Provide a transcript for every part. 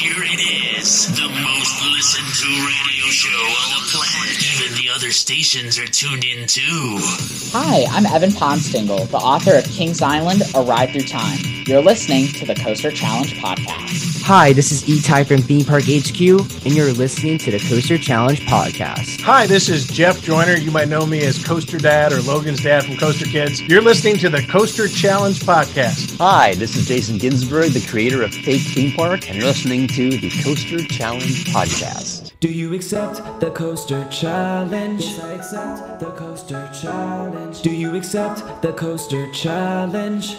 here it is, the most listened to radio show on the planet. Even the other stations are tuned in too. Hi, I'm Evan Ponstingle, the author of Kings Island: A Ride Through Time. You're listening to the Coaster Challenge podcast. Hi, this is E-Type from Theme Park HQ, and you're listening to the Coaster Challenge podcast. Hi, this is Jeff Joyner. You might know me as Coaster Dad or Logan's dad from Coaster Kids. You're listening to the Coaster Challenge podcast. Hi, this is Jason Ginsburg, the creator of Fake Theme Park, and you're listening to the Coaster Challenge podcast. Do you accept the coaster challenge? Yes, I accept the coaster challenge. Do you accept the coaster challenge?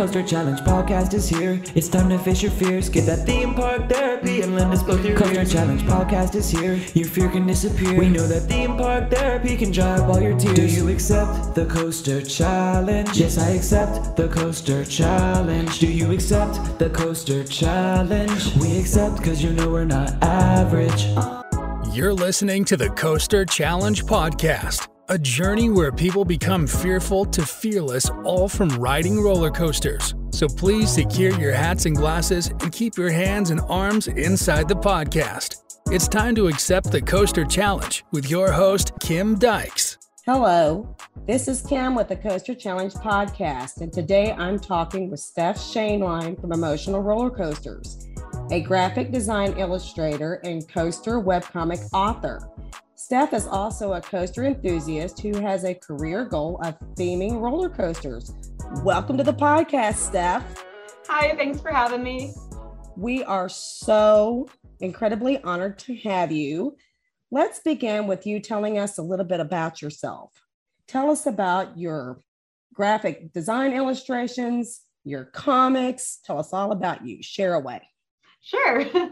Coaster Challenge podcast is here. It's time to face your fears. Get that theme park therapy and lend us both your Coaster ears. Challenge podcast is here. Your fear can disappear. We know that theme park therapy can dry up all your tears. Do you accept the Coaster Challenge? Yes, I accept the Coaster Challenge. Do you accept the Coaster Challenge? We accept because you know we're not average. You're listening to the Coaster Challenge podcast a journey where people become fearful to fearless, all from riding roller coasters. So please secure your hats and glasses and keep your hands and arms inside the podcast. It's time to accept the Coaster Challenge with your host, Kim Dykes. Hello, this is Kim with the Coaster Challenge podcast, and today I'm talking with Steph Shaneline from Emotional Roller Coasters, a graphic design illustrator and coaster webcomic author. Steph is also a coaster enthusiast who has a career goal of theming roller coasters. Welcome to the podcast, Steph. Hi, thanks for having me. We are so incredibly honored to have you. Let's begin with you telling us a little bit about yourself. Tell us about your graphic design illustrations, your comics. Tell us all about you. Share away. Sure.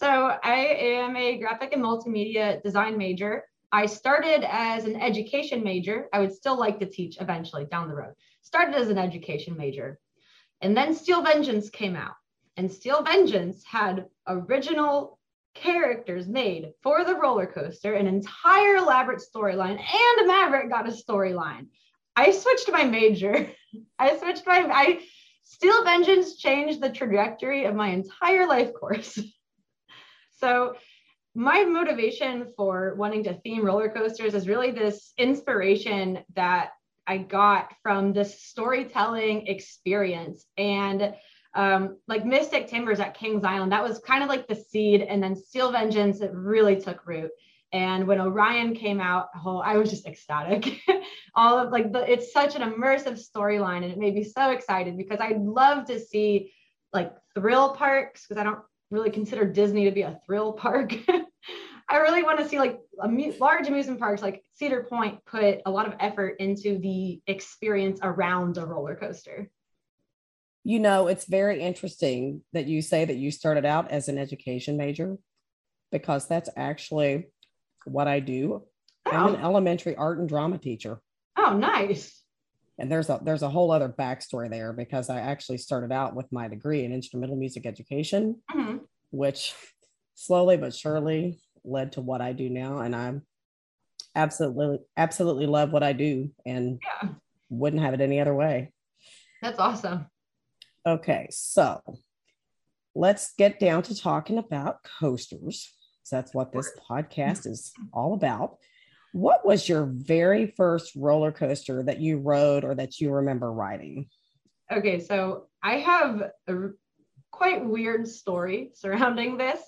So I am a graphic and multimedia design major. I started as an education major. I would still like to teach eventually down the road. Started as an education major. And then Steel Vengeance came out. And Steel Vengeance had original characters made for the roller coaster, an entire elaborate storyline, and Maverick got a storyline. I switched my major. I switched my I Steel Vengeance changed the trajectory of my entire life course. So my motivation for wanting to theme roller coasters is really this inspiration that I got from this storytelling experience. And um, like Mystic Timbers at Kings Island, that was kind of like the seed. And then Steel Vengeance, it really took root. And when Orion came out, oh, I was just ecstatic. All of like the, it's such an immersive storyline, and it made me so excited because I'd love to see like thrill parks because I don't really consider Disney to be a thrill park. I really want to see like large amusement parks like Cedar Point put a lot of effort into the experience around a roller coaster. You know, it's very interesting that you say that you started out as an education major because that's actually what I do. Oh. I'm an oh. elementary art and drama teacher. Oh, nice and there's a there's a whole other backstory there because I actually started out with my degree in instrumental music education, mm-hmm. which slowly but surely led to what I do now, and I'm absolutely absolutely love what I do and yeah. wouldn't have it any other way. That's awesome. Okay, so let's get down to talking about coasters. So that's what this podcast is all about. What was your very first roller coaster that you rode or that you remember riding? Okay, so I have a quite weird story surrounding this.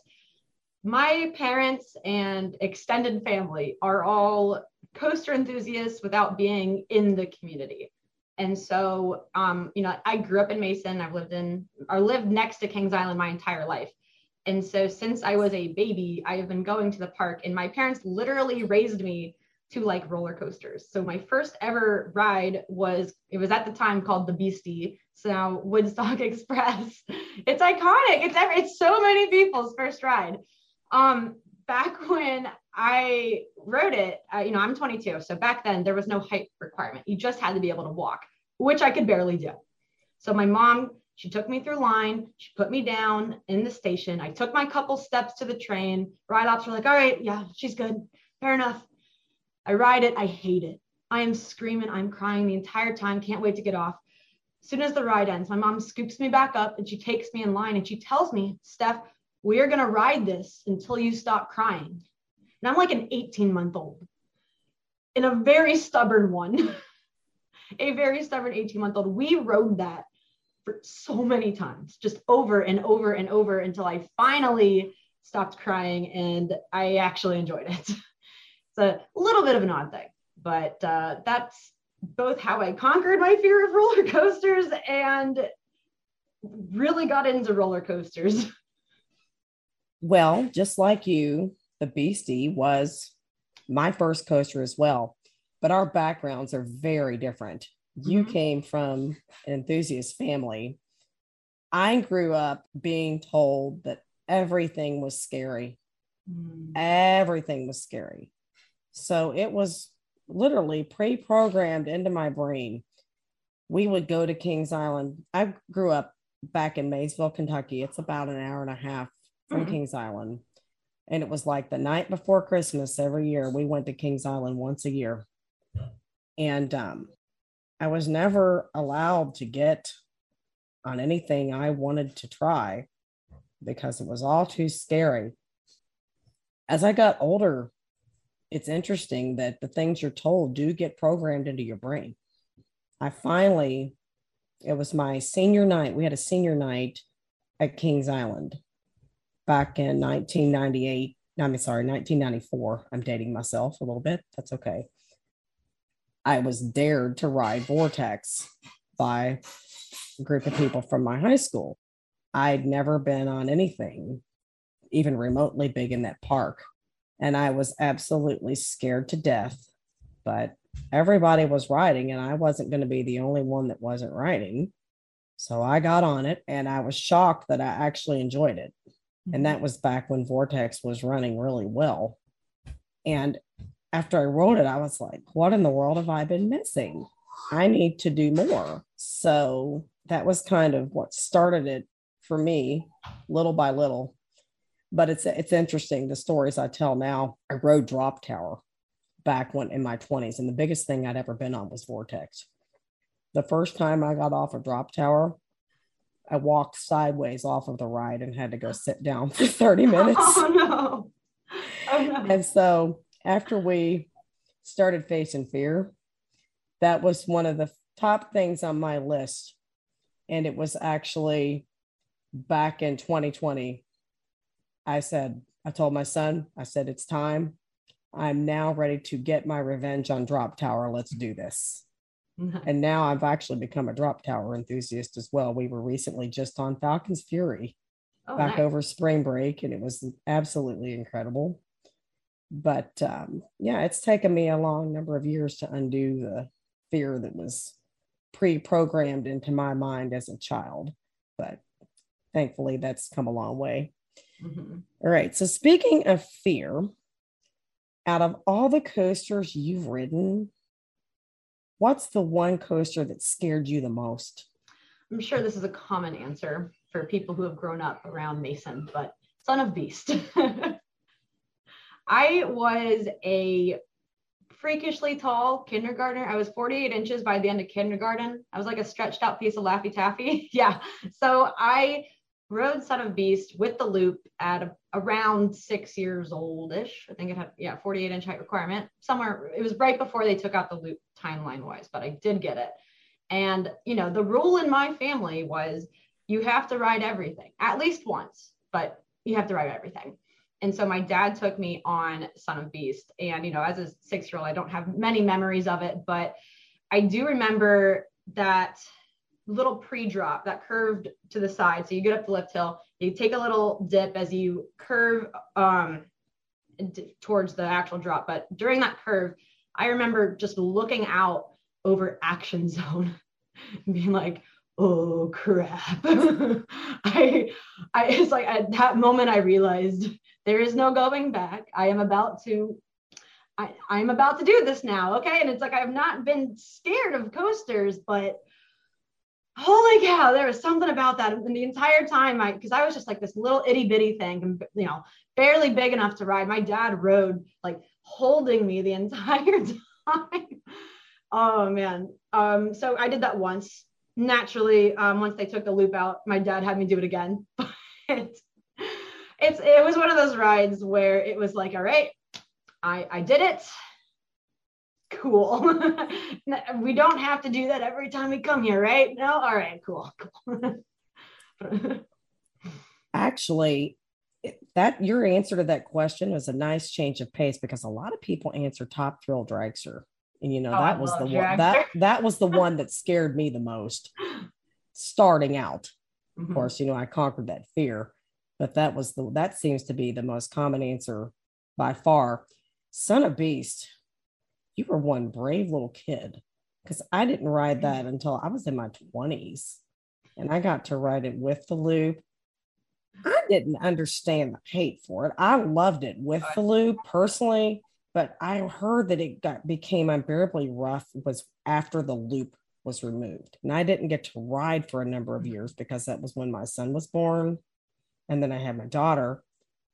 My parents and extended family are all coaster enthusiasts without being in the community. And so, um, you know, I grew up in Mason. I've lived in or lived next to Kings Island my entire life. And so since I was a baby, I have been going to the park and my parents literally raised me to like roller coasters. So my first ever ride was it was at the time called the Beastie. So now Woodstock Express. It's iconic. It's it's so many people's first ride. Um back when I wrote it, uh, you know, I'm 22. So back then there was no height requirement. You just had to be able to walk, which I could barely do. So my mom she took me through line. She put me down in the station. I took my couple steps to the train. Ride ops were like, all right, yeah, she's good. Fair enough. I ride it. I hate it. I am screaming. I'm crying the entire time. Can't wait to get off. As soon as the ride ends, my mom scoops me back up and she takes me in line and she tells me, Steph, we're going to ride this until you stop crying. And I'm like an 18 month old and a very stubborn one, a very stubborn 18 month old. We rode that for so many times, just over and over and over until I finally stopped crying and I actually enjoyed it. it's a little bit of an odd thing, but uh, that's both how I conquered my fear of roller coasters and really got into roller coasters. Well, just like you, the Beastie was my first coaster as well, but our backgrounds are very different. You Mhm. came from an enthusiast family. I grew up being told that everything was scary. Everything was scary. So it was literally pre programmed into my brain. We would go to Kings Island. I grew up back in Maysville, Kentucky. It's about an hour and a half from Mhm. Kings Island. And it was like the night before Christmas every year. We went to Kings Island once a year. And um, I was never allowed to get on anything I wanted to try because it was all too scary. As I got older, it's interesting that the things you're told do get programmed into your brain. I finally, it was my senior night. We had a senior night at Kings Island back in 1998. I'm sorry, 1994. I'm dating myself a little bit. That's okay. I was dared to ride Vortex by a group of people from my high school. I'd never been on anything even remotely big in that park. And I was absolutely scared to death. But everybody was riding, and I wasn't going to be the only one that wasn't riding. So I got on it, and I was shocked that I actually enjoyed it. And mm-hmm. that was back when Vortex was running really well. And after I wrote it, I was like, what in the world have I been missing? I need to do more. So that was kind of what started it for me, little by little. But it's it's interesting the stories I tell now. I rode Drop Tower back when in my 20s, and the biggest thing I'd ever been on was Vortex. The first time I got off a drop tower, I walked sideways off of the ride and had to go sit down for 30 minutes. Oh no. Oh no. And so after we started facing fear, that was one of the top things on my list. And it was actually back in 2020. I said, I told my son, I said, it's time. I'm now ready to get my revenge on Drop Tower. Let's do this. And now I've actually become a Drop Tower enthusiast as well. We were recently just on Falcon's Fury Oh, back nice. over spring break, and it was absolutely incredible. But um, yeah, it's taken me a long number of years to undo the fear that was pre programmed into my mind as a child. But thankfully, that's come a long way. Mhm. All right. So, speaking of fear, out of all the coasters you've ridden, what's the one coaster that scared you the most? I'm sure this is a common answer for people who have grown up around Mason, but Son of Beast. I was a freakishly tall kindergartner. I was 48 inches by the end of kindergarten. I was like a stretched out piece of Laffy Taffy. yeah. So I rode Son of Beast with the loop at a, around six years old-ish. I think it had, yeah, 48 inch height requirement. Somewhere, it was right before they took out the loop timeline wise, but I did get it. And, you know, the rule in my family was you have to ride everything at least once, but you have to ride everything. And so my dad took me on Son of Beast. And, you know, as a six year old, I don't have many memories of it, but I do remember that little pre drop that curved to the side. So you get up the lift hill, you take a little dip as you curve um, d- towards the actual drop. But during that curve, I remember just looking out over Action Zone being like, oh crap. I, I, it's like at that moment I realized there is no going back. I am about to, I, I'm about to do this now. Okay. And it's like, I've not been scared of coasters, but holy cow, there was something about that. And the entire time I, cause I was just like this little itty bitty thing you know, barely big enough to ride. My dad rode like holding me the entire time. Oh man. Um, so I did that once. naturally, um, once they took the loop out, my dad had me do it again. But it's it was one of those rides where it was like, all right, I I did it. Cool. we don't have to do that every time we come here, right? No, all right, cool, cool. Actually, that your answer to that question was a nice change of pace because a lot of people answer top thrill dragster. And you know, Oh, I that was the one that that was the one that scared me the most starting out. Of Mhm. course, you know, I conquered that fear, but that was the that seems to be the most common answer by far. Son of Beast, you were one brave little kid because I didn't ride that until I was in my 20s and I got to ride it with the loop. I didn't understand the hate for it. I loved it with the loop personally, but I heard that it got became unbearably rough was after the loop was removed. And I didn't get to ride for a number of mm. years because that was when my son was born. And then I had my daughter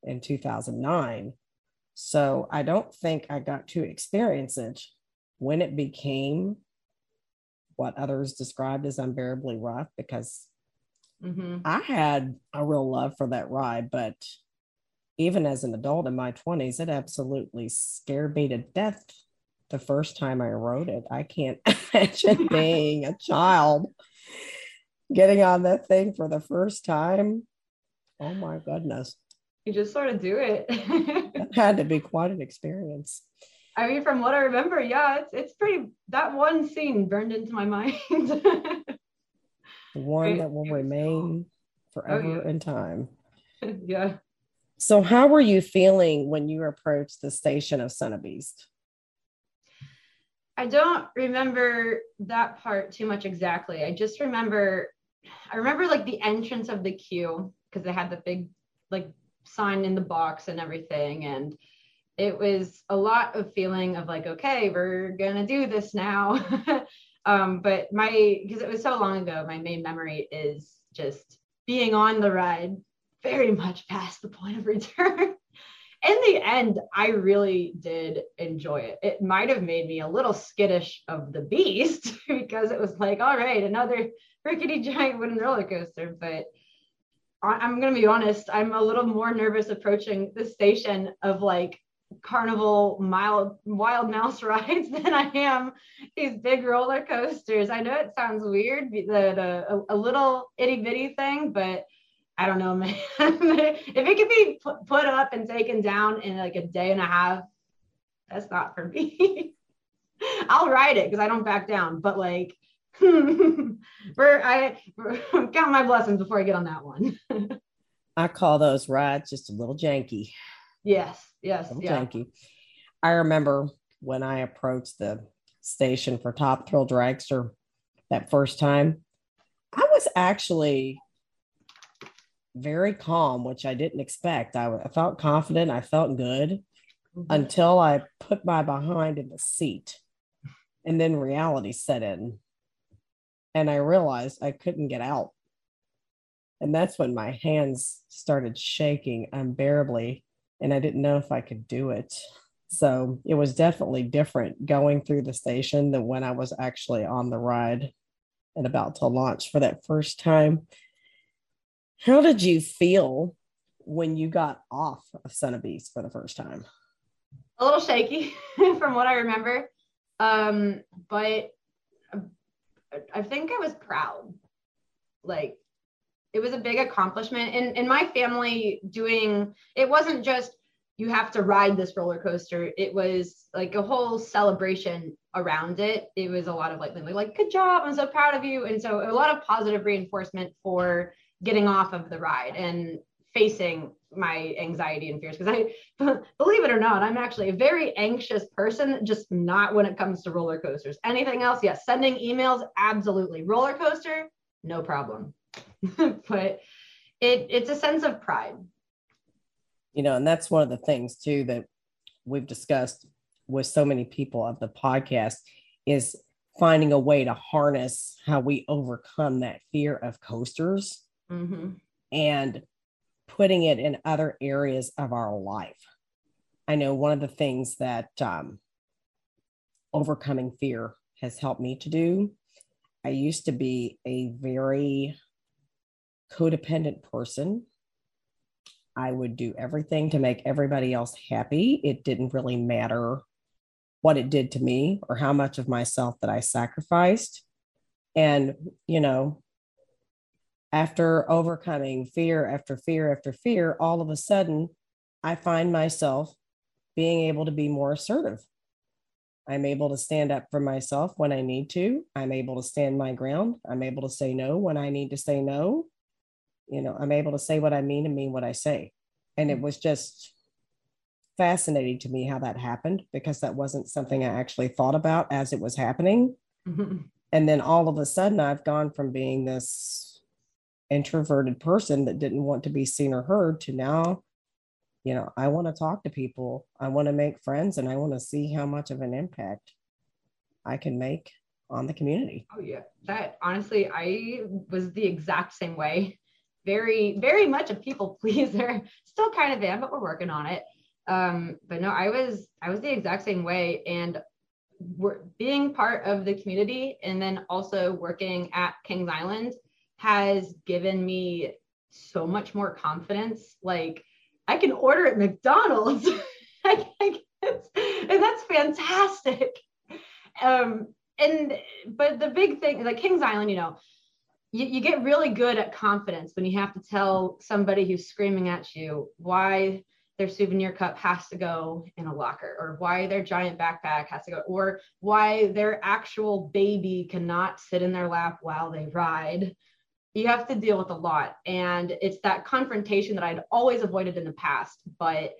in 2009. So I don't think I got to experience it when it became what others described as unbearably rough because Mhm. I had a real love for that ride, but even as an adult in my 20s, it absolutely scared me to death the first time I rode it. I can't imagine being a child getting on that thing for the first time. Oh my goodness. You just sort of do it. That had to be quite an experience. I mean, from what I remember, yeah, it's it's pretty. That one scene burned into my mind. The one that will remain forever oh, yeah. in time. yeah. So, how were you feeling when you approached the station of Son of Beast? I don't remember that part too much exactly. I just remember, I remember like the entrance of the queue because they had the big like sign in the box and everything. And it was a lot of feeling of like, okay, we're gonna do this now. um, but my, because it was so long ago, my main memory is just being on the ride very much past the point of return in the end, I really did enjoy it. It might have made me a little skittish of the beast because it was like, all right, another rickety giant wooden roller coaster. But I'm going to be honest, I'm a little more nervous approaching the station of like carnival mild wild mouse rides than I am these big roller coasters. I know it sounds weird, the, the a, a little itty bitty thing, but I don't know, man. if it could be pu- put up and taken down in like a day and a half, that's not for me. I'll ride it because I don't back down. But like, we're I count my blessings before I get on that one. I call those rides just a little janky. yes, yes, yeah. janky. I remember when I approached the station for Top Thrill Dragster that first time, I was actually very calm, which I didn't expect. I, I felt confident, I felt good Mhm. until I put my behind in the seat. And then reality set in. And I realized I couldn't get out. And that's when my hands started shaking unbearably. And I didn't know if I could do it. So it was definitely different going through the station than when I was actually on the ride and about to launch for that first time. How did you feel when you got off of Son of Beast for the first time? a little shaky from what I remember. Um, but I think I was proud. Like it was a big accomplishment. And in my family, doing it wasn't just you have to ride this roller coaster. It was like a whole celebration around it. It was a lot of like, like, good job. I'm so proud of you. And so a lot of positive reinforcement for getting off of the ride and facing my anxiety and fears because I believe it or not, I'm actually a very anxious person, just not when it comes to roller coasters. Anything else, yes, sending emails, absolutely. Roller coaster, no problem. but it it's a sense of pride. You know, and that's one of the things too that we've discussed with so many people of the podcast is finding a way to harness how we overcome that fear of coasters Mm-hmm. and putting it in other areas of our life. I know one of the things that um, overcoming fear has helped me to do I used to be a very codependent person. I would do everything to make everybody else happy. It didn't really matter what it did to me or how much of myself that I sacrificed. And, you know, after overcoming fear after fear after fear, all of a sudden, I find myself being able to be more assertive. I'm able to stand up for myself when I need to. I'm able to stand my ground. I'm able to say no when I need to say no. You know, I'm able to say what I mean and mean what I say. And it was just fascinating to me how that happened because that wasn't something I actually thought about as it was happening. Mm-hmm. And then all of a sudden, I've gone from being this introverted person that didn't want to be seen or heard to now, you know, I want to talk to people, I want to make friends, and I want to see how much of an impact I can make on the community. Oh, yeah. That honestly, I was the exact same way. Very, very much a people pleaser. Still kind of am, but we're working on it. Um, but no, I was I was the exact same way, and we're, being part of the community, and then also working at Kings Island has given me so much more confidence. Like I can order at McDonald's, and that's fantastic. Um, and but the big thing, like Kings Island, you know, you, you get really good at confidence when you have to tell somebody who's screaming at you why their souvenir cup has to go in a locker or why their giant backpack has to go or why their actual baby cannot sit in their lap while they ride you have to deal with a lot. And it's that confrontation that i'd always avoided in the past but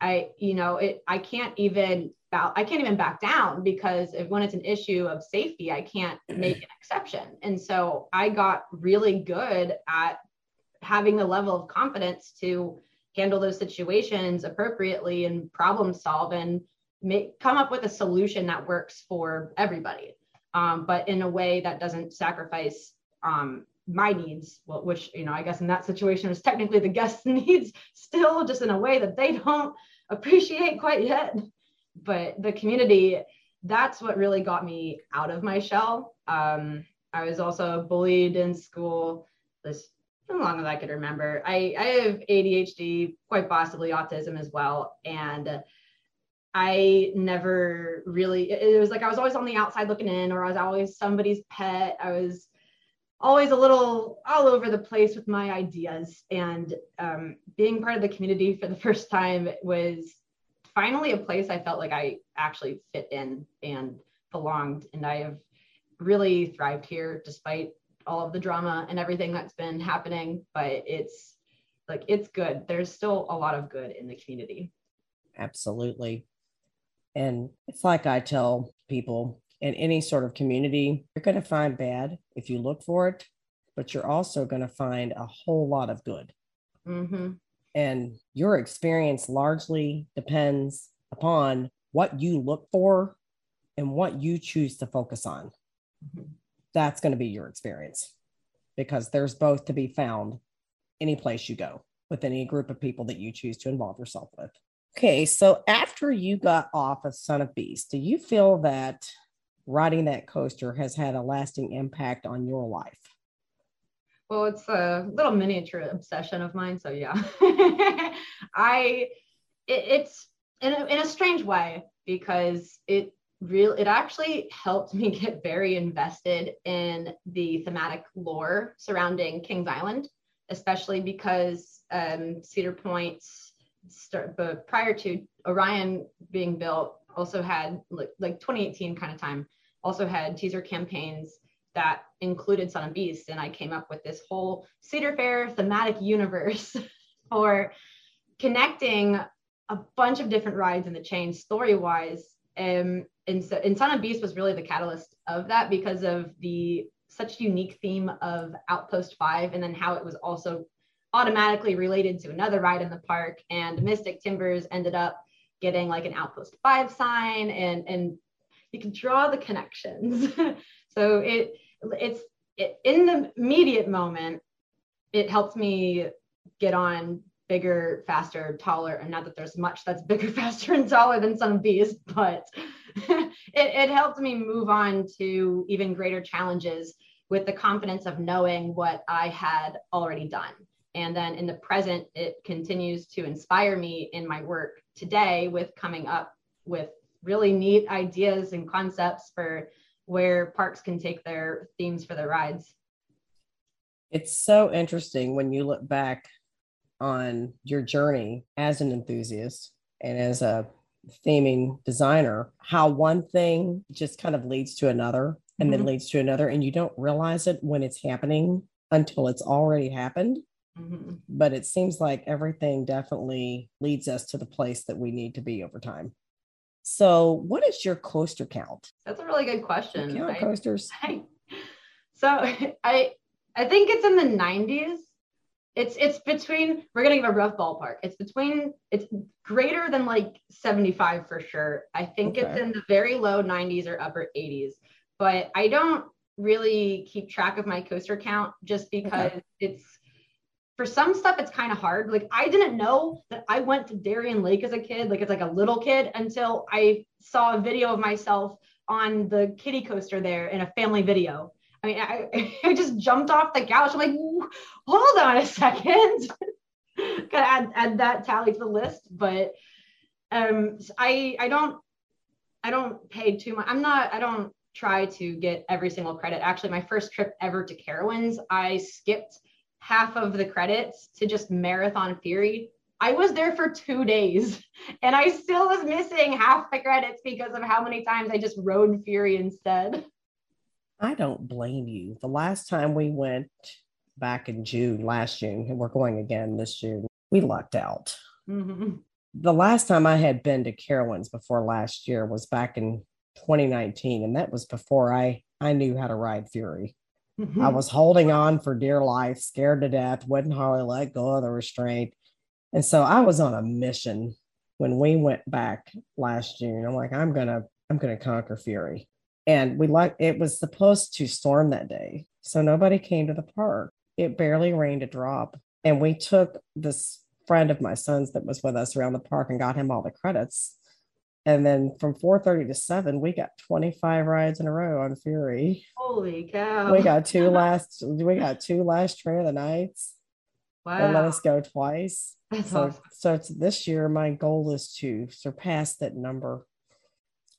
i you know it i can't even bow, i can't even back down because if, when it's an issue of safety i can't make an exception. And so i got really good at having the level of confidence to handle those situations appropriately and problem solve and make come up with a solution that works for everybody. Um, but in a way that doesn't sacrifice um, my needs which you know i guess in that situation is technically the guest's needs still just in a way that they don't appreciate quite yet but the community that's what really got me out of my shell um, i was also bullied in school as long as I could remember. I, I have ADHD, quite possibly autism as well. And I never really, it was like I was always on the outside looking in, or I was always somebody's pet. I was always a little all over the place with my ideas. And um, being part of the community for the first time was finally a place I felt like I actually fit in and belonged. And I have really thrived here despite all of the drama and everything that's been happening, but it's like it's good. There's still a lot of good in the community. Absolutely. And it's like I tell people in any sort of community, you're going to find bad if you look for it, but you're also going to find a whole lot of good. Mm-hmm. And your experience largely depends upon what you look for and what you choose to focus on. Mm-hmm that's going to be your experience because there's both to be found any place you go with any group of people that you choose to involve yourself with. Okay, so after you got off of Son of Beast, do you feel that riding that coaster has had a lasting impact on your life? Well, it's a little miniature obsession of mine. So, yeah, I, it, it's in a, in a strange way because it real it actually helped me get very invested in the thematic lore surrounding Kings Island, especially because um, Cedar Point's start, but prior to Orion being built, also had like, like 2018 kind of time, also had teaser campaigns that included Son of Beast, and I came up with this whole Cedar Fair thematic universe for connecting a bunch of different rides in the chain story wise um, and so and Son of Beast was really the catalyst of that because of the such unique theme of Outpost Five, and then how it was also automatically related to another ride in the park. And Mystic Timbers ended up getting like an Outpost Five sign, and and you can draw the connections. so it it's it, in the immediate moment, it helps me get on bigger, faster, taller. And not that there's much that's bigger, faster, and taller than Son of Beast, but it, it helped me move on to even greater challenges with the confidence of knowing what I had already done. And then in the present, it continues to inspire me in my work today with coming up with really neat ideas and concepts for where parks can take their themes for their rides. It's so interesting when you look back on your journey as an enthusiast and as a theming designer, how one thing just kind of leads to another and mm-hmm. then leads to another, and you don't realize it when it's happening until it's already happened. Mm-hmm. But it seems like everything definitely leads us to the place that we need to be over time. So, what is your coaster count? That's a really good question. count coasters. so, I I think it's in the 90s. It's it's between we're gonna give a rough ballpark. It's between it's greater than like 75 for sure. I think okay. it's in the very low 90s or upper 80s. But I don't really keep track of my coaster count just because okay. it's for some stuff it's kind of hard. Like i didn't know that i went to darien lake as a kid like it's like a little kid until i saw a video of myself on the kiddie coaster there in a family video. I mean i, I just jumped off the couch. I'm like hold on a second. Gotta add, add that tally to the list but um i i don't i don't pay too much i'm not i don't try to get every single credit. Actually my first trip ever to carowinds i skipped half of the credits to just marathon Fury. I was there for two days and I still was missing half the credits because of how many times I just rode Fury instead. I don't blame you. The last time we went back in June, last June, and we're going again this June, we lucked out. Mm-hmm. The last time I had been to Carowinds before last year was back in 2019, and that was before I I knew how to ride Fury. Mm-hmm. I was holding on for dear life, scared to death, wouldn't hardly let go of the restraint. And so I was on a mission when we went back last June. I'm like, I'm gonna, I'm gonna conquer Fury. And we like it was supposed to storm that day. So nobody came to the park. It barely rained a drop. And we took this friend of my son's that was with us around the park and got him all the credits. And then from 4:30 to 7, we got 25 rides in a row on Fury. Holy cow. We got two last we got two last train of the nights. Wow. And let us go twice. That's so awesome. so this year my goal is to surpass that number.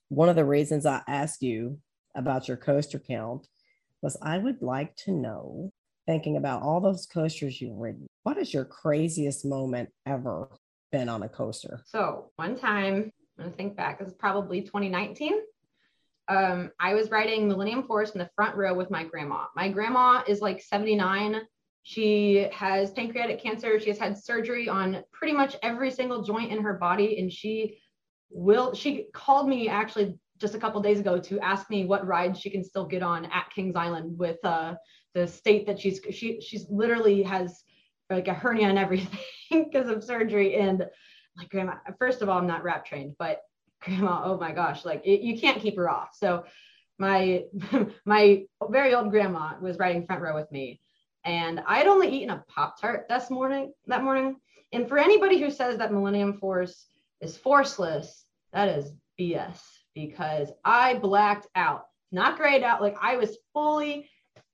One of the reasons I asked you about your coaster count was I would like to know, thinking about all those coasters you've ridden, what is your craziest moment ever been on a coaster? So one time I'm gonna think back. This is probably 2019. Um, I was riding Millennium Force in the front row with my grandma. My grandma is like 79. She has pancreatic cancer. She has had surgery on pretty much every single joint in her body, and she will. She called me actually just a couple days ago to ask me what rides she can still get on at Kings Island with uh, the state that she's she she's literally has like a hernia and everything because of surgery and like grandma first of all i'm not RAP trained but grandma oh my gosh like it, you can't keep her off. So my my very old grandma was riding front row with me and i had only eaten a pop tart this morning that morning. And for anybody who says that millennium force is forceless that is bs because i blacked out. Not grayed out like i was fully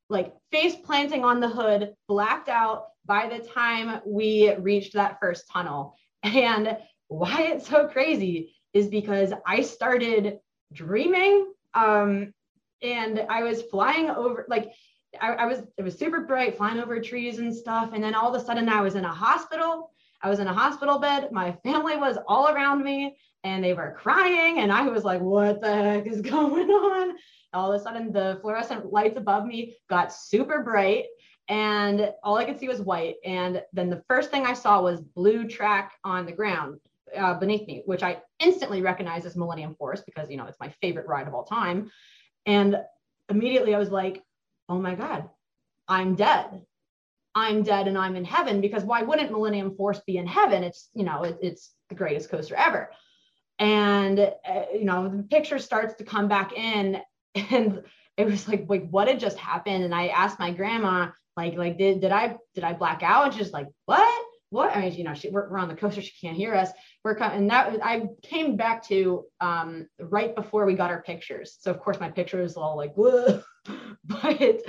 like face planting on the hood blacked out by the time we reached that first tunnel and why it's so crazy is because I started dreaming um, and I was flying over, like, I, I, was, it was super bright, flying over trees and stuff. And then all of a sudden, I was in a hospital. I was in a hospital bed. My family was all around me and they were crying. And I was like, what the heck is going on? All of a sudden, the fluorescent lights above me got super bright and all I could see was white. And then the first thing I saw was blue track on the ground uh, beneath me, which I instantly recognized as Millennium Force because you know it's my favorite ride of all time. And immediately I was like, oh my god, I'm dead. I'm dead and I'm in heaven because why wouldn't Millennium Force be in heaven? It's you know it, it's the greatest coaster ever. And uh, you know the picture starts to come back in and it was like like what had just happened and i asked my grandma like like did did i did i black out and she's like what what? I mean, you know, she, we're, we're on the coaster. She can't hear us. We're coming. And that I came back to um, right before we got our pictures. So of course my picture is all like, Whoa. but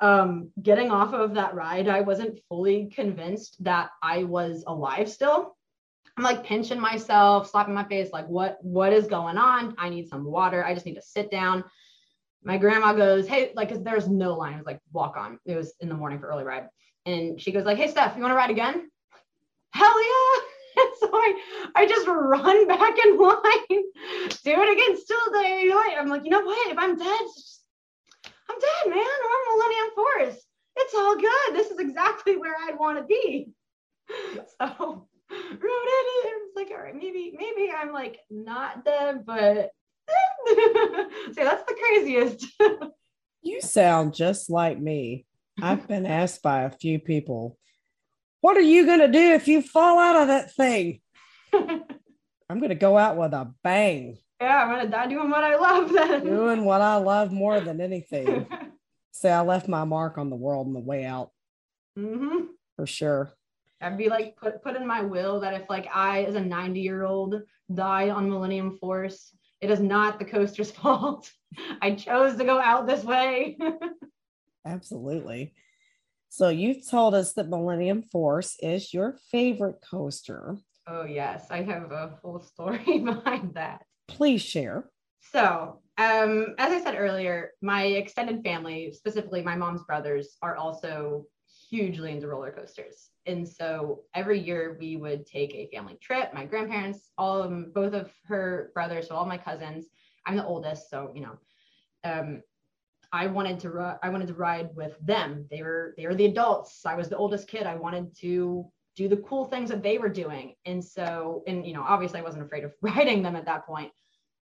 um, getting off of that ride, I wasn't fully convinced that I was alive still. I'm like pinching myself, slapping my face, like, what, what is going on? I need some water. I just need to sit down. My grandma goes, Hey, like, cause there's no line. It was like walk on. It was in the morning for early ride. And she goes like, Hey, Steph, you want to ride again? Hell yeah. And so I, I just run back in line, do it again, still day light. I'm like, you know what? If I'm dead, I'm dead, man. We're Millennium Force. It's all good. This is exactly where I want to be. So wrote it. Like, all right, maybe, maybe I'm like not dead, but so that's the craziest. you sound just like me. I've been asked by a few people, what are you going to do if you fall out of that thing? I'm going to go out with a bang. Yeah, I'm going to die doing what I love then. Doing what I love more than anything. Say, I left my mark on the world on the way out. Mm-hmm. For sure. I'd be like put put in my will that if like I as a 90 year old die on Millennium Force, it is not the coaster's fault. I chose to go out this way. Absolutely. So you've told us that Millennium Force is your favorite coaster. Oh yes, I have a full story behind that. Please share. So, um, as I said earlier, my extended family, specifically my mom's brothers, are also hugely into roller coasters. And so every year we would take a family trip. My grandparents, all of them, both of her brothers, so all my cousins. I'm the oldest, so you know, um, I wanted to ri- I wanted to ride with them. They were they were the adults. I was the oldest kid. I wanted to do the cool things that they were doing. And so, and you know, obviously I wasn't afraid of riding them at that point,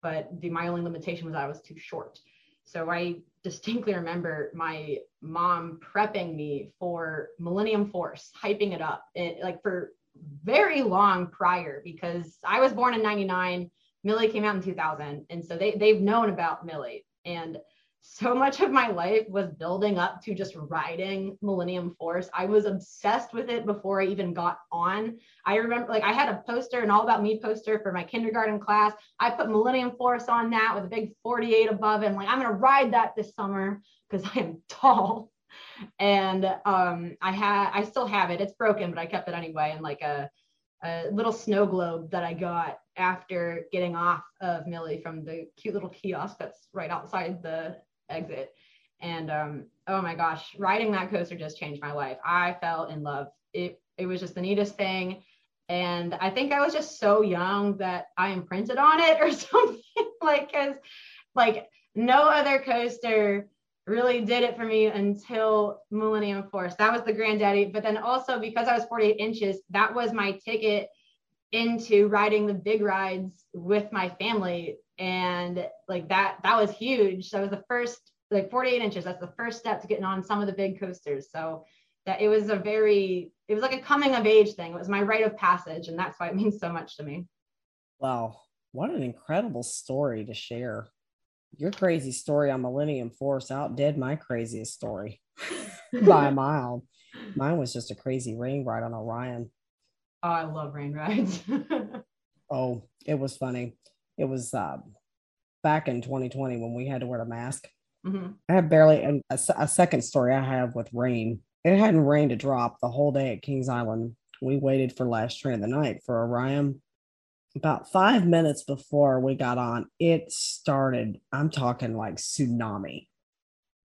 but the my only limitation was I was too short. So I distinctly remember my mom prepping me for Millennium Force, hyping it up, it, like for very long prior, because I was born in '99. Millie came out in 2000, and so they they've known about Millie, and so much of my life was building up to just riding Millennium Force. I was obsessed with it before I even got on. I remember like I had a poster, an all about me poster for my kindergarten class. I put Millennium Force on that with a big 48 above. I'm like, I'm gonna ride that this summer because I am tall. And um, I had I still have it. It's broken, but I kept it anyway. And like a a little snow globe that I got after getting off of Millie from the cute little kiosk that's right outside the exit. And um, oh my gosh, riding that coaster just changed my life. I fell in love. It it was just the neatest thing. And I think I was just so young that I imprinted on it or something. like cause like no other coaster really did it for me until Millennium Force. That was the granddaddy. But then also because I was 48 inches, that was my ticket into riding the big rides with my family. And like that that was huge. That was the first like 48 inches that's the first step to getting on some of the big coasters. So that it was a very it was like a coming of age thing. It was my rite of passage and that's why it means so much to me. Wow. What an incredible story to share your crazy story on millennium force outdid my craziest story by a mile mine was just a crazy rain ride on orion oh i love rain rides oh it was funny it was uh, back in 2020 when we had to wear a mask. Mm-hmm. I have barely a, a, second story I have with rain. It hadn't rained a drop the whole day at Kings Island. We waited for last train of the night for Orion. About five minutes before we got on, it started. I'm talking like tsunami,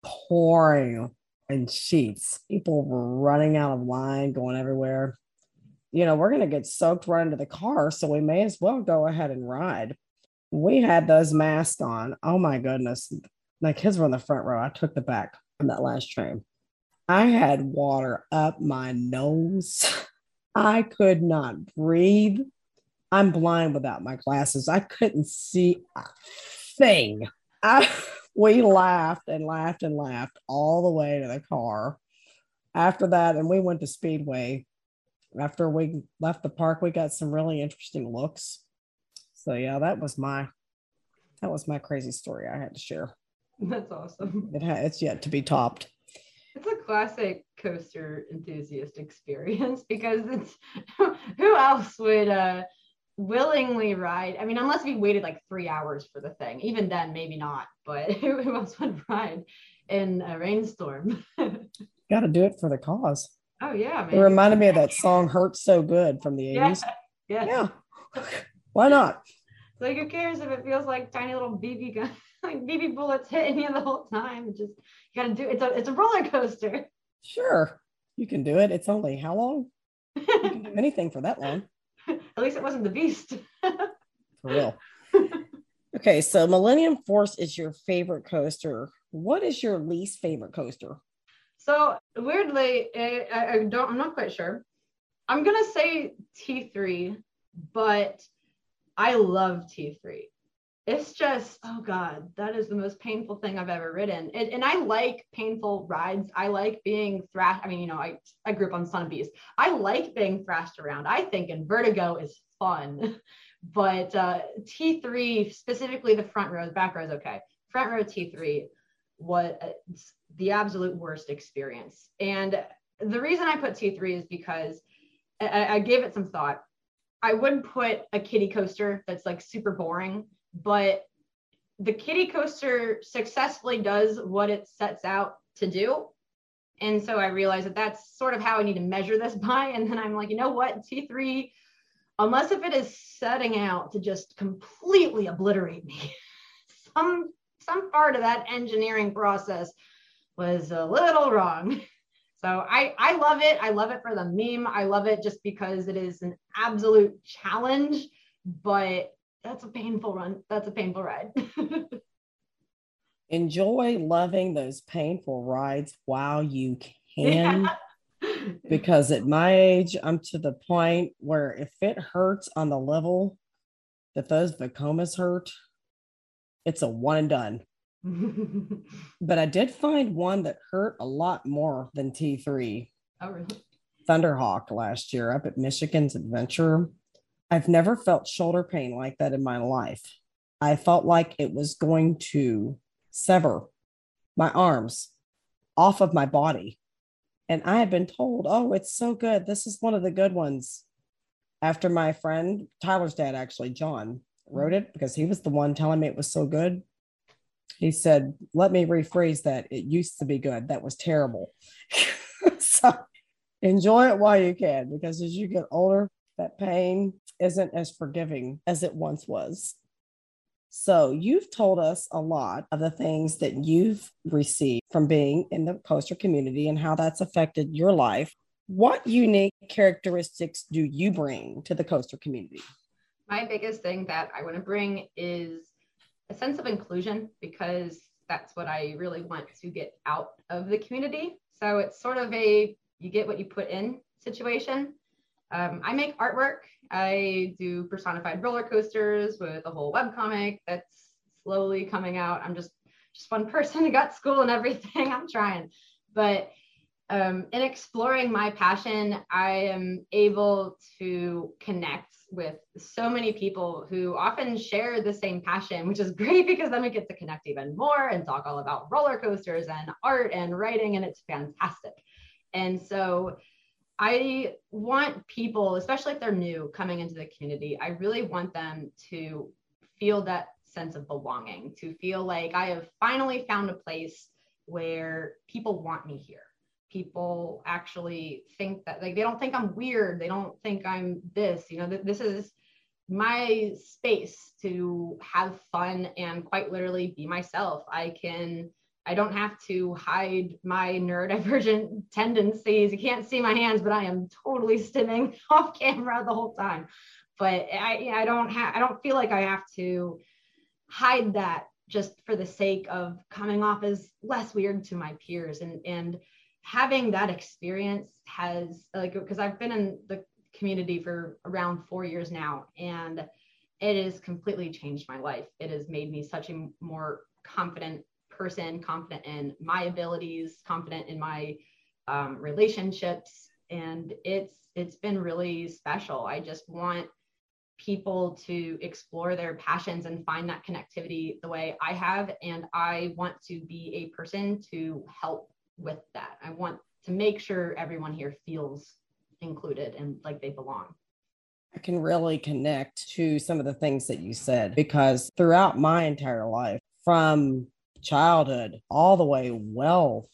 pouring in sheets. People were running out of line, going everywhere. You know, we're going to get soaked right into the car, so we may as well go ahead and ride we had those masks on. Oh my goodness. My kids were in the front row. I took the back on that last train. I had water up my nose. I could not breathe. I'm blind without my glasses. I couldn't see a thing. I, we laughed and laughed and laughed all the way to the car. After that, and we went to Speedway. After we left the park, we got some really interesting looks so yeah, that was my that was my crazy story I had to share. That's awesome. It ha- it's yet to be topped. It's a classic coaster enthusiast experience because it's who else would uh willingly ride? I mean, unless we waited like three hours for the thing, even then, maybe not, but who else would ride in a rainstorm? Got to do it for the cause. Oh, yeah. It reminded me of that song Hurts So Good from the 80s. Yeah. Yeah. Why not? Like, who cares if it feels like tiny little BB gun, like BB bullets hitting you the whole time? It just you gotta do it's a it's a roller coaster. Sure. You can do it. It's only how long? You can do anything for that long. At least it wasn't the beast. For real. okay, so Millennium Force is your favorite coaster. What is your least favorite coaster? So weirdly, I, I don't. I'm not quite sure. I'm gonna say T3, but I love T3. It's just, oh God, that is the most painful thing I've ever ridden. And, and I like painful rides. I like being thrashed. I mean, you know, I, I grew up on Son of Beast. I like being thrashed around. I think Invertigo is fun. But uh, T3, specifically the front row, the back row is okay. Front row T3, what the absolute worst experience. And the reason I put T3 is because I, I gave it some thought. I wouldn't put a kiddie coaster that's like super boring, but the kiddie coaster successfully does what it sets out to do. And so I realized that that's sort of how I need to measure this by. And then I'm like, you know what? T3, unless if it is setting out to just completely obliterate me, some some part of that engineering process was a little wrong. So I, I love it. I love it for the meme. I love it just because it is an absolute challenge, but that's a painful run. That's a painful ride. Enjoy loving those painful rides while you can. Yeah. because at my age, I'm to the point where if it hurts on the level that those Vekomas hurt, it's a one and done. but I did find one that hurt a lot more than T3. Oh, really? Thunderhawk last year up at Michigan's Adventure. I've never felt shoulder pain like that in my life. I felt like it was going to sever my arms off of my body. And I had been told, oh, it's so good. This is one of the good ones. After my friend, Tyler's dad, actually, John, rode it because he was the one telling me it was so good he said, let me rephrase that. It used to be good. That was terrible. so enjoy it while you can, because as you get older, that pain isn't as forgiving as it once was. So, you've told us a lot of the things that you've received from being in the coaster community and how that's affected your life. What unique characteristics do you bring to the coaster community? My biggest thing that I want to bring is a sense of inclusion because that's what I really want to get out of the community. So it's sort of a you get what you put in situation. Um, I make artwork. I do personified roller coasters with a whole web comic that's slowly coming out. I'm just just one person who got school and everything. I'm trying, but um, in exploring my passion, I am able to connect with so many people who often share the same passion, which is great because then we get to connect even more and talk all about roller coasters and art and writing, and it's fantastic. And so I want people, especially if they're new coming into the community, I really want them to feel that sense of belonging, to feel like I have finally found a place where people want me here people actually think that like they don't think I'm weird. They don't think I'm this, you know, th- this is my space to have fun and quite literally be myself. I can I don't have to hide my neurodivergent tendencies. You can't see my hands, but I am totally stimming off camera the whole time. But I I don't have I don't feel like I have to hide that just for the sake of coming off as less weird to my peers and and having that experience has like because I've been in the community for around four years now and it has completely changed my life. It has made me such a more confident person, confident in my abilities, confident in my um, relationships, and it's it's been really special. I just want people to explore their passions and find that connectivity the way I have, and I want to be a person to help with that. I want to make sure everyone here feels included and like they belong. I can really connect to some of the things that you said because throughout my entire life, from childhood all the way well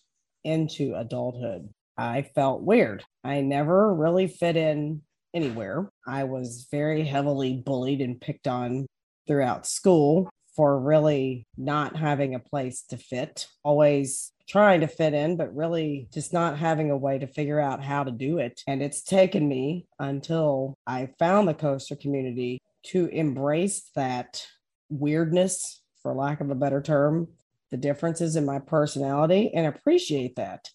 into adulthood, I felt weird. I never really fit in anywhere. I was very heavily bullied and picked on throughout school for really not having a place to fit, always trying to fit in, but really just not having a way to figure out how to do it. And it's taken me until I found the coaster community to embrace that weirdness, for lack of a better term, the differences in my personality and appreciate that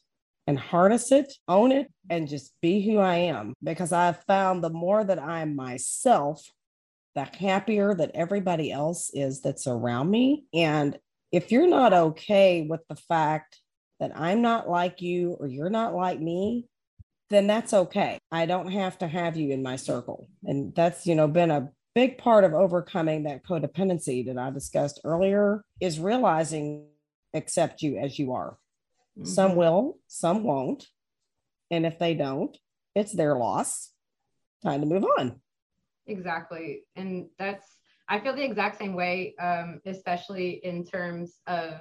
and harness it, own it, and just be who I am. Because I've found the more that I'm myself, the happier that everybody else is that's around me. And if you're not okay with the fact that I'm not like you or you're not like me, then that's okay. I don't have to have you in my circle. And that's, you know, been a big part of overcoming that codependency that I discussed earlier is realizing accept you as you are. Mm-hmm. Some will, some won't. And if they don't, it's their loss. Time to move on. Exactly. And that's, I feel the exact same way, um, especially in terms of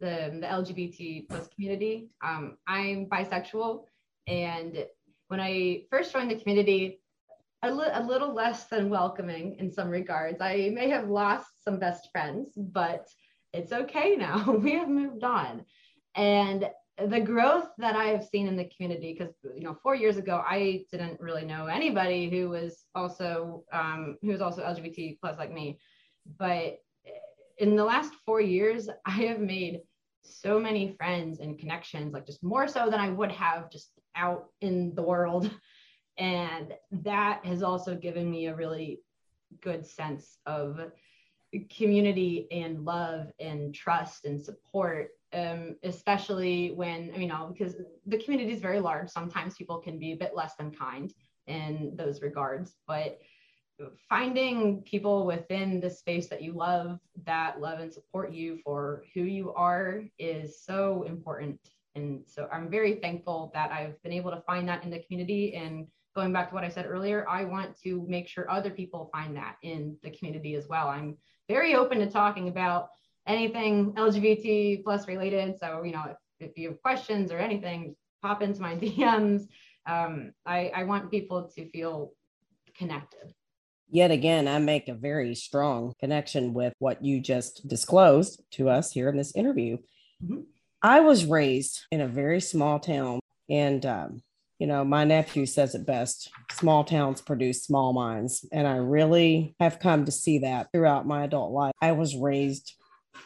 the, the LGBT plus community. Um, I'm bisexual. And when I first joined the community, a, li- a little less than welcoming in some regards. I may have lost some best friends, but it's okay now. we have moved on. And the growth that I have seen in the community, because you know, four years ago, I didn't really know anybody who was also um, who was also LGBT plus like me. But in the last four years, I have made so many friends and connections, like just more so than I would have just out in the world. And that has also given me a really good sense of community and love and trust and support um, especially when you know because the community is very large. Sometimes people can be a bit less than kind in those regards but finding people within the space that you love that love and support you for who you are is so important. And so i'm very thankful that i've been able to find that in the community and going back to what i said earlier i want to make sure other people find that in the community as well i'm very open to talking about anything LGBT plus related. So, you know, if, if you have questions or anything, pop into my DMs. Um, I, I want people to feel connected. Yet again, I make a very strong connection with what you just disclosed to us here in this interview. Mm-hmm. I was raised in a very small town, and um, you know, my nephew says it best small towns produce small minds. And I really have come to see that throughout my adult life. I was raised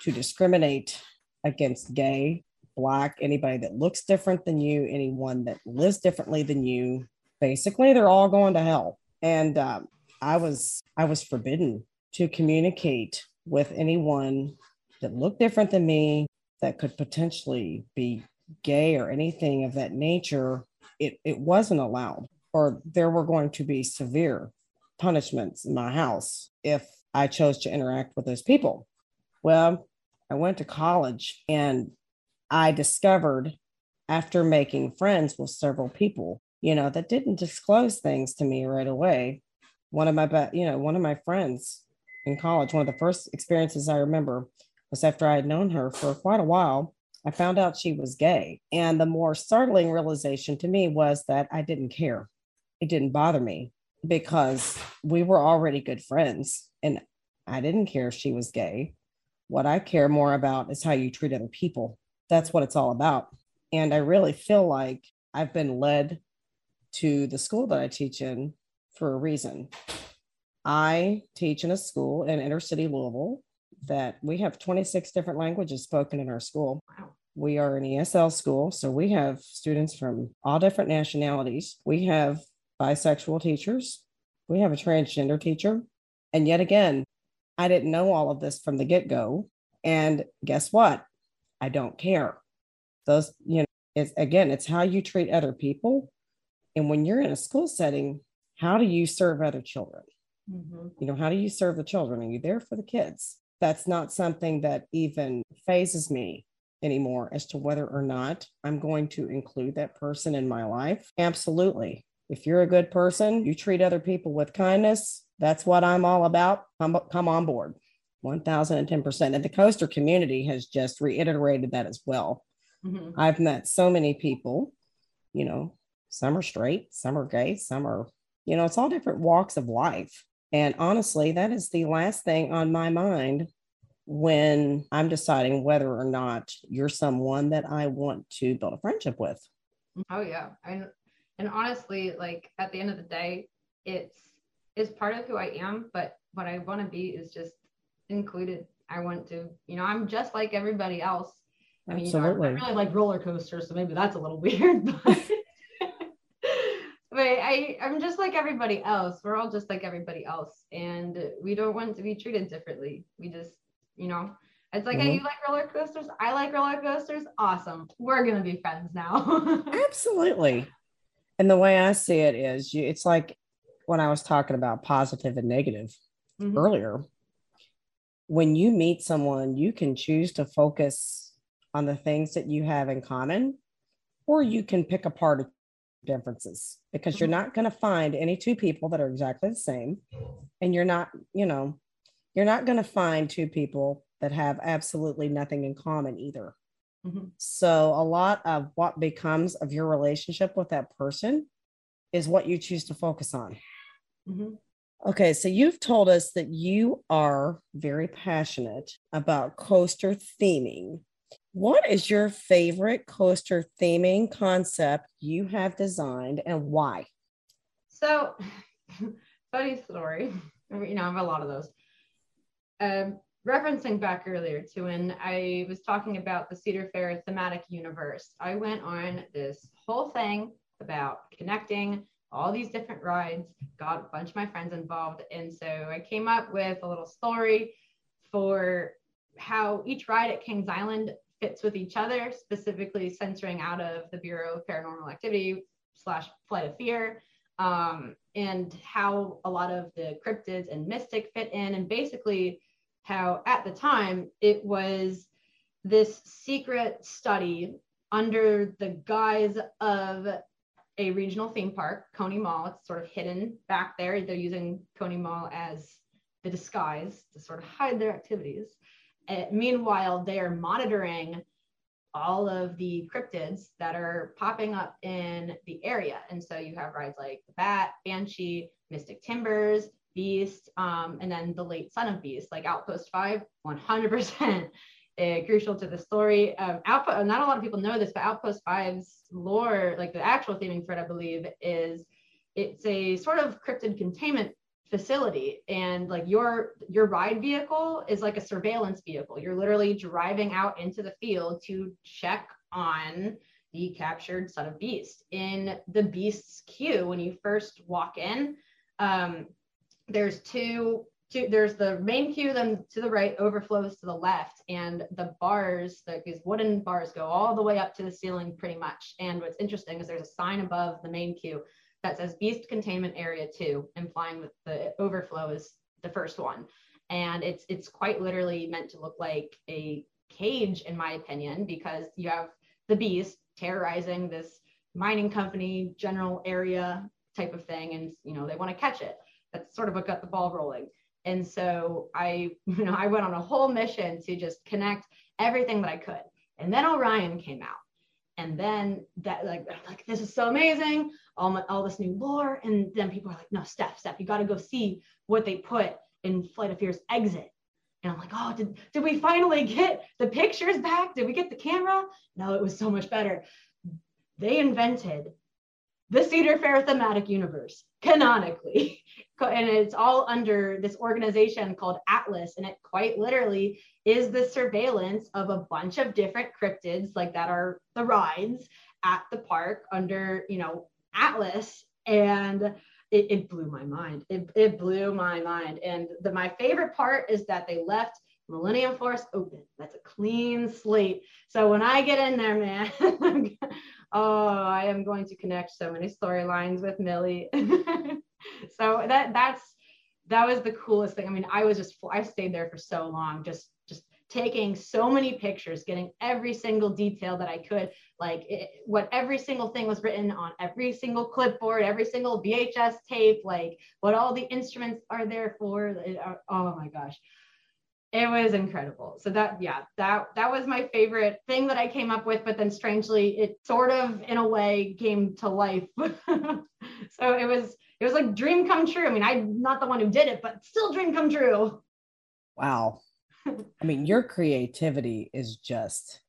to discriminate against gay, black, anybody that looks different than you, anyone that lives differently than you. Basically, they're all going to hell. And um, I was I was forbidden to communicate with anyone that looked different than me that could potentially be gay or anything of that nature. It it wasn't allowed, or there were going to be severe punishments in my house if I chose to interact with those people. Well, I went to college and I discovered after making friends with several people, you know, that didn't disclose things to me right away. One of my, be- you know, one of my friends in college, one of the first experiences I remember was after I had known her for quite a while. I found out she was gay. And the more startling realization to me was that I didn't care. It didn't bother me because we were already good friends and I didn't care if she was gay. What I care more about is how you treat other people. That's what it's all about. And I really feel like I've been led to the school that I teach in for a reason. I teach in a school in inner city Louisville that we have 26 different languages spoken in our school. We are an ESL school, so we have students from all different nationalities. We have bisexual teachers, we have a transgender teacher. And yet again, I didn't know all of this from the get go. And guess what? I don't care. Those, you know, it's again, it's how you treat other people. And when you're in a school setting, how do you serve other children? Mm-hmm. You know, how do you serve the children? Are you there for the kids? That's not something that even fazes me anymore as to whether or not I'm going to include that person in my life. Absolutely. If you're a good person, you treat other people with kindness. That's what I'm all about. Come, come on board. 1010%. And the coaster community has just reiterated that as well. Mm-hmm. I've met so many people, you know, some are straight, some are gay, some are, you know, it's all different walks of life. And honestly, that is the last thing on my mind when I'm deciding whether or not you're someone that I want to build a friendship with. Oh yeah. And and honestly, like at the end of the day, it's it's part of who I am, but what I want to be is just included. I want to, you know, I'm just like everybody else. I mean, you know, Absolutely. I really like roller coasters, so maybe that's a little weird, but but I, I'm just like everybody else. We're all just like everybody else. And we don't want to be treated differently. We just, you know, it's like, hey, Mhm. you like roller coasters? I like roller coasters. Awesome. We're going to be friends now. Absolutely. And the way I see it is you it's like when I was talking about positive and negative Mhm. earlier. When you meet someone, you can choose to focus on the things that you have in common, or you can pick apart differences because you're not going to find any two people that are exactly the same. And you're not, you know, you're not going to find two people that have absolutely nothing in common either. Mhm. So a lot of what becomes of your relationship with that person is what you choose to focus on. Mhm. Okay, so you've told us that you are very passionate about coaster theming. What is your favorite coaster theming concept you have designed and why? So, funny story. You know, I have a lot of those. Um, referencing back earlier to when I was talking about the Cedar Fair thematic universe, I went on this whole thing about connecting all these different rides, got a bunch of my friends involved. And so I came up with a little story for how each ride at Kings Island fits with each other, specifically censoring out of the Bureau of Paranormal Activity slash Flight of Fear um, and how a lot of the cryptids and mystic fit in, and basically how at the time it was this secret study under the guise of a regional theme park, Coney Mall. It's sort of hidden back there. They're using Coney Mall as the disguise to sort of hide their activities. Uh, meanwhile, they are monitoring all of the cryptids that are popping up in the area. And so you have rides like the Bat, Banshee, Mystic Timbers, Beast, um, and then the late Son of Beast, like Outpost 5, 100% uh, crucial to the story. Um, Outpost, not a lot of people know this, but Outpost 5's lore, like the actual theming thread, I believe, is it's a sort of cryptid containment facility. And like your your ride vehicle is like a surveillance vehicle. You're literally driving out into the field to check on the captured son of beast. In the beast's queue when you first walk in um, there's two two there's the main queue then to the right overflows to the left and the bars like these wooden bars go all the way up to the ceiling pretty much. And what's interesting is there's a sign above the main queue that says beast containment area two implying that the overflow is the first one. And it's it's quite literally meant to look like a cage in my opinion because you have the beast terrorizing this mining company general area type of thing and you know they want to catch it. That's sort of what got the ball rolling. And so i you know i went on a whole mission to just connect everything that i could. And then orion came out. And then that like like this is so amazing all my, all this new lore and then people are like no steph steph you got to go see what they put in flight of fear's exit. And i'm like oh did, did we finally get the pictures back? Did we get the camera? No it was so much better. They invented the cedar fair thematic universe canonically. And it's all under this organization called atlas and it quite literally is the surveillance of a bunch of different cryptids like that are the rides at the park under you know atlas and it, it blew my mind. It, it blew my mind. And the, my favorite part is that they left millennium force open. That's a clean slate. So when i get in there man oh i am going to connect so many storylines with millie. So that that's that was the coolest thing. I mean i was just i stayed there for so long just just taking so many pictures, getting every single detail that I could, like it, what every single thing was written on every single clipboard, every single VHS tape, like what all the instruments are there for. It, oh my gosh. It was incredible. So that yeah, that that was my favorite thing that I came up with, but then strangely it sort of in a way came to life. so it was it was like dream come true. I mean, I'm not the one who did it, but still dream come true. Wow. I mean, your creativity is just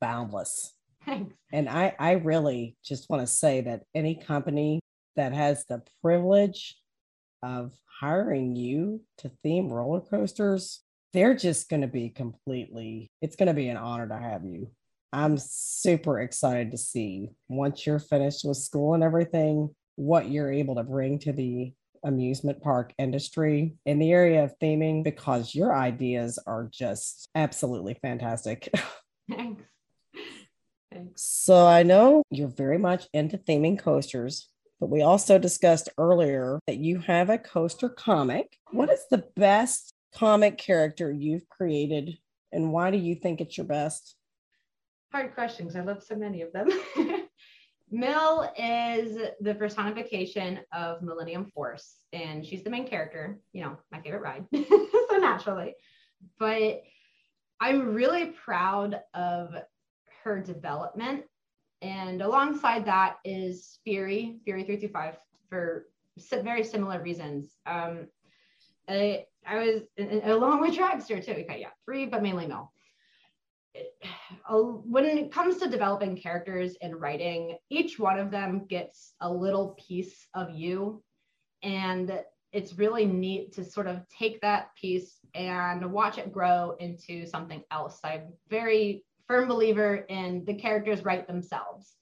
boundless. Thanks. And I, I really just want to say that any company that has the privilege of hiring you to theme roller coasters, they're just going to be completely, it's going to be an honor to have you. I'm super excited to see once you're finished with school and everything, what you're able to bring to the amusement park industry in the area of theming because your ideas are just absolutely fantastic. Thanks. Thanks. So I know you're very much into theming coasters, but we also discussed earlier that you have a coaster comic. What is the best comic character you've created and why do you think it's your best? Hard questions. I love so many of them. Mill is the personification of Millennium Force, and she's the main character, you know, my favorite ride. so naturally. But I'm really proud of her development. And alongside that is Fury, Fury 325, for very similar reasons. Um, I, I was along with Dragster too. Okay, yeah, three, but mainly Mill when it comes to developing characters and writing, each one of them gets a little piece of you. And it's really neat to sort of take that piece and watch it grow into something else. I'm very firm believer in the characters write themselves.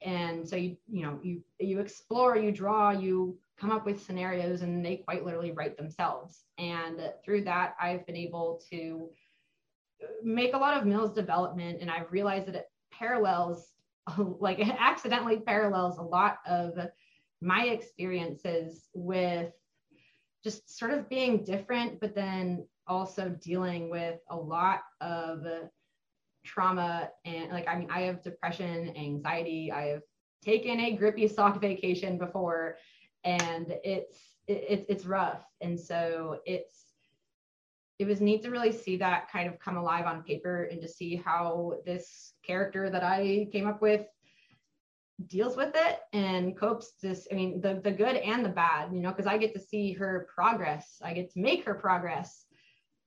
And so you, you know, you you explore, you draw, you come up with scenarios and they quite literally write themselves. And through that, I've been able to make a lot of Mill's development, and I've realized that it parallels, like it accidentally parallels a lot of my experiences with just sort of being different, but then also dealing with a lot of trauma and like I mean I have depression, anxiety, I have taken a grippy sock vacation before and it's it, it's rough. And so it's it was neat to really see that kind of come alive on paper and to see how this character that I came up with deals with it and copes this i mean the the good and the bad you know because i get to see her progress. I get to make her progress.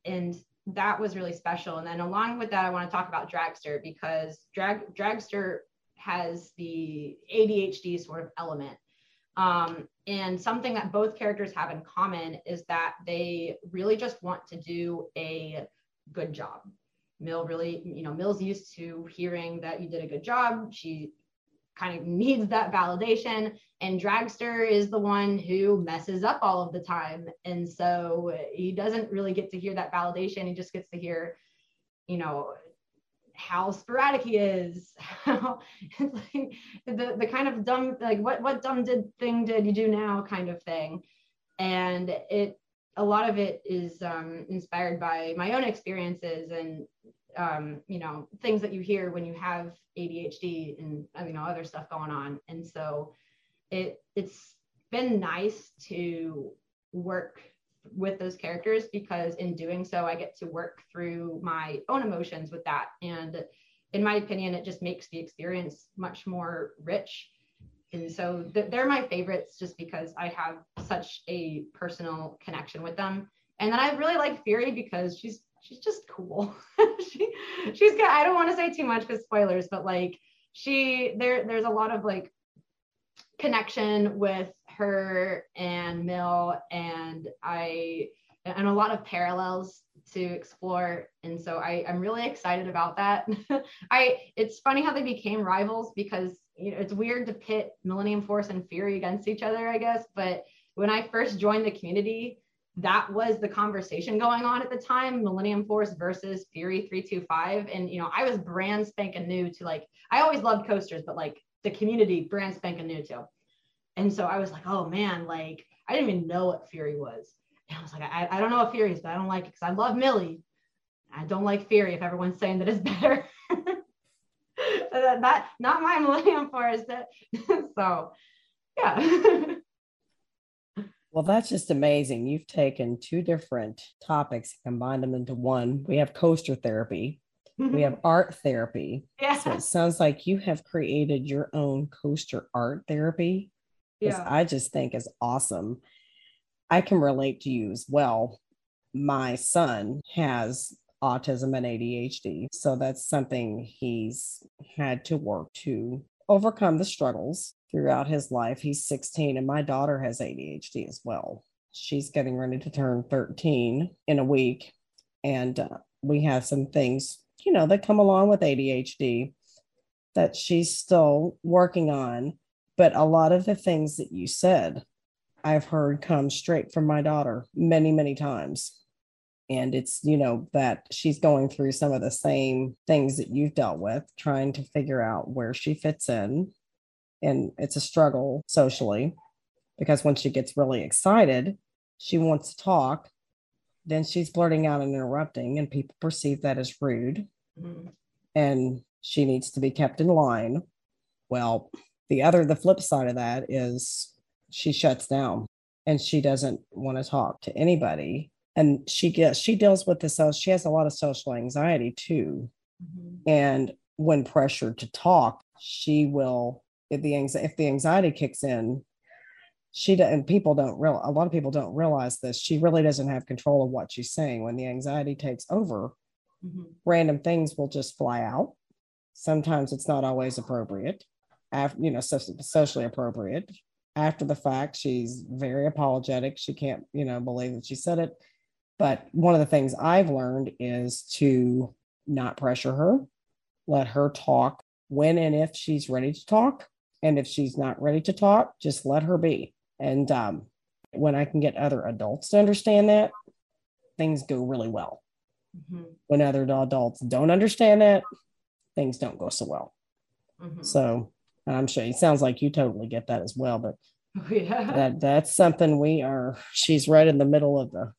And that was really special. And then along with that i want to talk about dragster because drag dragster has the adhd sort of element. Um, and something that both characters have in common is that they really just want to do a good job. Mill really, you know, Mill's used to hearing that you did a good job. She kind of needs that validation. And Dragster is the one who messes up all of the time. And so he doesn't really get to hear that validation. He just gets to hear, you know, how sporadic he is. It's like the, the kind of dumb like what what dumb did thing did you do now kind of thing. And it a lot of it is um, inspired by my own experiences and um, you know things that you hear when you have adhd and you know other stuff going on. And so it it's been nice to work with those characters because in doing so, I get to work through my own emotions with that. And in my opinion, it just makes the experience much more rich. And so th- they're my favorites just because I have such a personal connection with them. And then I really like Fury because she's she's just cool. she she's got I don't want to say too much because spoilers, but like she there there's a lot of like connection with her and Mill and I and a lot of parallels to explore. And so I, i'm really excited about that. I it's funny how they became rivals because you know it's weird to pit millennium force and fury against each other i guess. But when i first joined the community that was the conversation going on at the time millennium force versus fury 325 and you know i was brand spanking new to like i always loved coasters but like the community brand spanking new to and so I was like, oh man, like I didn't even know what Fury was. And I was like, I, I don't know what Fury is, but I don't like it because I love Millie. I don't like Fury if everyone's saying that it's better. that not my Millennium Force. That, so yeah. Well, that's just amazing. You've taken two different topics, and combined them into one. We have coaster therapy, we have art therapy. yeah. So it sounds like you have created your own coaster art therapy, yeah. I just think is awesome. I can relate to you as well. My son has autism and ADHD. So that's something he's had to work to overcome the struggles throughout his life. He's 16, and my daughter has ADHD as well. She's getting ready to turn 13 in a week. And uh, we have some things, you know, that come along with ADHD that she's still working on. But a lot of the things that you said, I've heard come straight from my daughter many, many times. And it's, you know, that she's going through some of the same things that you've dealt with, trying to figure out where she fits in. And it's a struggle socially because when she gets really excited, she wants to talk. Then she's blurting out and interrupting, and people perceive that as rude. Mhm. And she needs to be kept in line. Well, the other, the flip side of that is she shuts down and she doesn't want to talk to anybody. And she gets she deals with this so she has a lot of social anxiety too. Mhm. and when pressured to talk she will if the anxiety if the anxiety kicks in she do, and people don't real a lot of people don't realize this she really doesn't have control of what she's saying. When the anxiety takes over Mhm. random things will just fly out. Sometimes it's not always appropriate after you know so, socially appropriate. After the fact she's very apologetic. She can't you know believe that she said it. But one of the things i've learned is to not pressure her. Let her talk when and if she's ready to talk. And if she's not ready to talk just let her be. And um, when i can get other adults to understand that things go really well. Mhm. when other adults don't understand that things don't go so well. Mhm. so i'm sure it sounds like you totally get that as well but yeah. that that's something we are she's right in the middle of the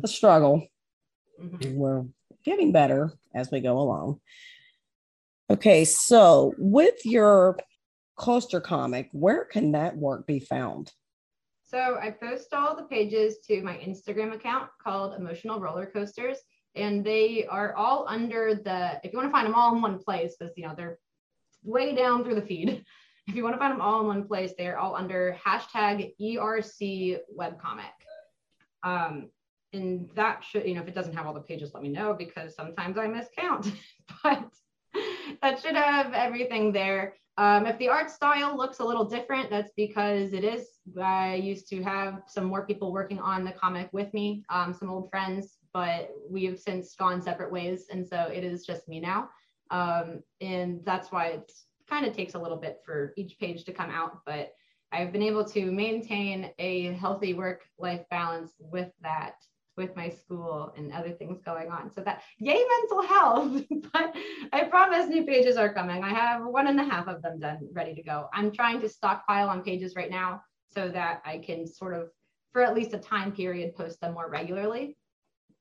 the struggle Mhm. we're getting better as we go along okay so with your coaster comic where can that work be found So I post all the pages to my Instagram account called Emotional Roller Coasters, and they are all under the. If you want to find them all in one place, because you know they're way down through the feed. If you want to find them all in one place, they're all under hashtag ERC webcomic. Um, and that should, you know, if it doesn't have all the pages, let me know because sometimes I miscount. but that should have everything there. Um, if the art style looks a little different, that's because it is. I used to have some more people working on the comic with me, um, some old friends, but we have since gone separate ways. And so it is just me now. Um, and that's why it kind of takes a little bit for each page to come out. But I've been able to maintain a healthy work life balance with that with my school and other things going on. So that yay mental health. but I promise new pages are coming. I have one and a half of them done, ready to go. I'm trying to stockpile on pages right now so that I can sort of, for at least a time period, post them more regularly.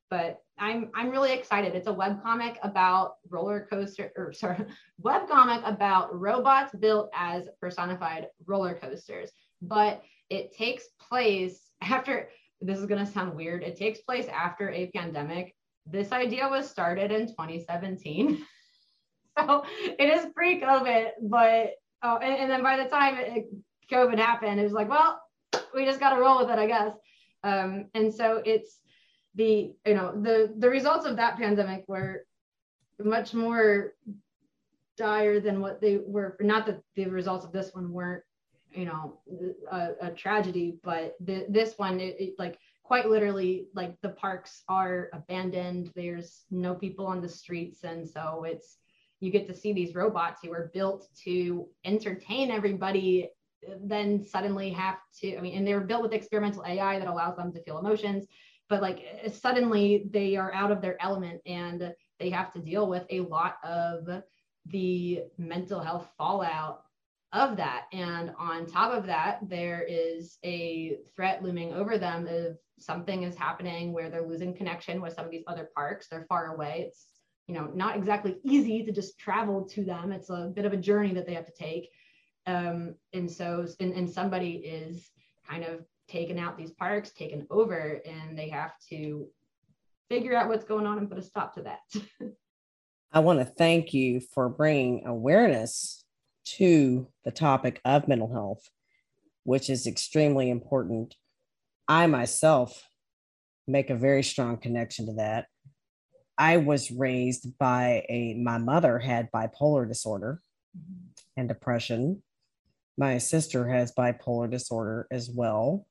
But I'm I'm really excited. It's a web comic about roller coaster, or sorry, web comic about robots built as personified roller coasters. But it takes place after this is going to sound weird. It takes place after a pandemic. This idea was started in 2017. so it is pre COVID, but, oh, and, and then by the time it, COVID happened, it was like, well, we just got to roll with it, I guess. Um, and so it's the, you know, the, the results of that pandemic were much more dire than what they were. Not that the results of this one weren't you know a, a tragedy but the, this one it, it, like quite literally like the parks are abandoned. There's no people on the streets. And so it's you get to see these robots who are built to entertain everybody then suddenly have to i mean and they're built with experimental ai that allows them to feel emotions but like suddenly they are out of their element and they have to deal with a lot of the mental health fallout of that. And on top of that, there is a threat looming over them if something is happening where they're losing connection with some of these other parks. They're far away. It's you know not exactly easy to just travel to them. It's a bit of a journey that they have to take. Um, and so and, and somebody is kind of taken out these parks, taken over, and they have to figure out what's going on and put a stop to that. I want to thank you for bringing awareness to the topic of mental health, which is extremely important. I myself make a very strong connection to that. I was raised by a, my mother had bipolar disorder mm-hmm. and depression. My sister has bipolar disorder as well.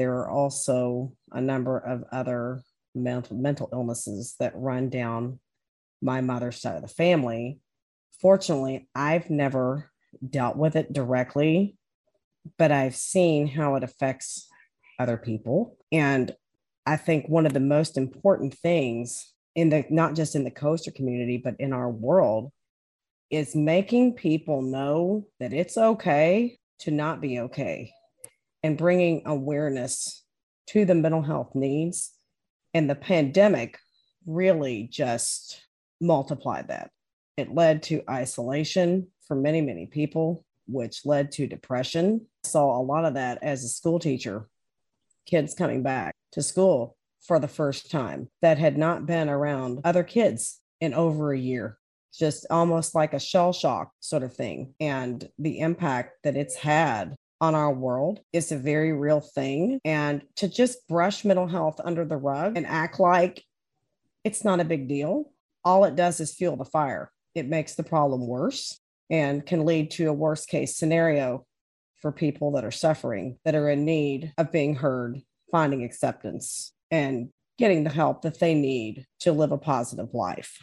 There are also a number of other mental, mental illnesses that run down my mother's side of the family. Fortunately, I've never dealt with it directly, but I've seen how it affects other people. And I think one of the most important things in the not just in the coaster community, but in our world is making people know that it's okay to not be okay and bringing awareness to the mental health needs. And the pandemic really just multiplied that. It led to isolation for many, many people, which led to depression. I Saw a lot of that as a school teacher, kids coming back to school for the first time that had not been around other kids in over a year. Just almost like a shell shock sort of thing. And the impact that it's had on our world is a very real thing. And to just brush mental health under the rug and act like it's not a big deal all it does is fuel the fire. It makes the problem worse and can lead to a worst case scenario for people that are suffering, that are in need of being heard, finding acceptance, and getting the help that they need to live a positive life.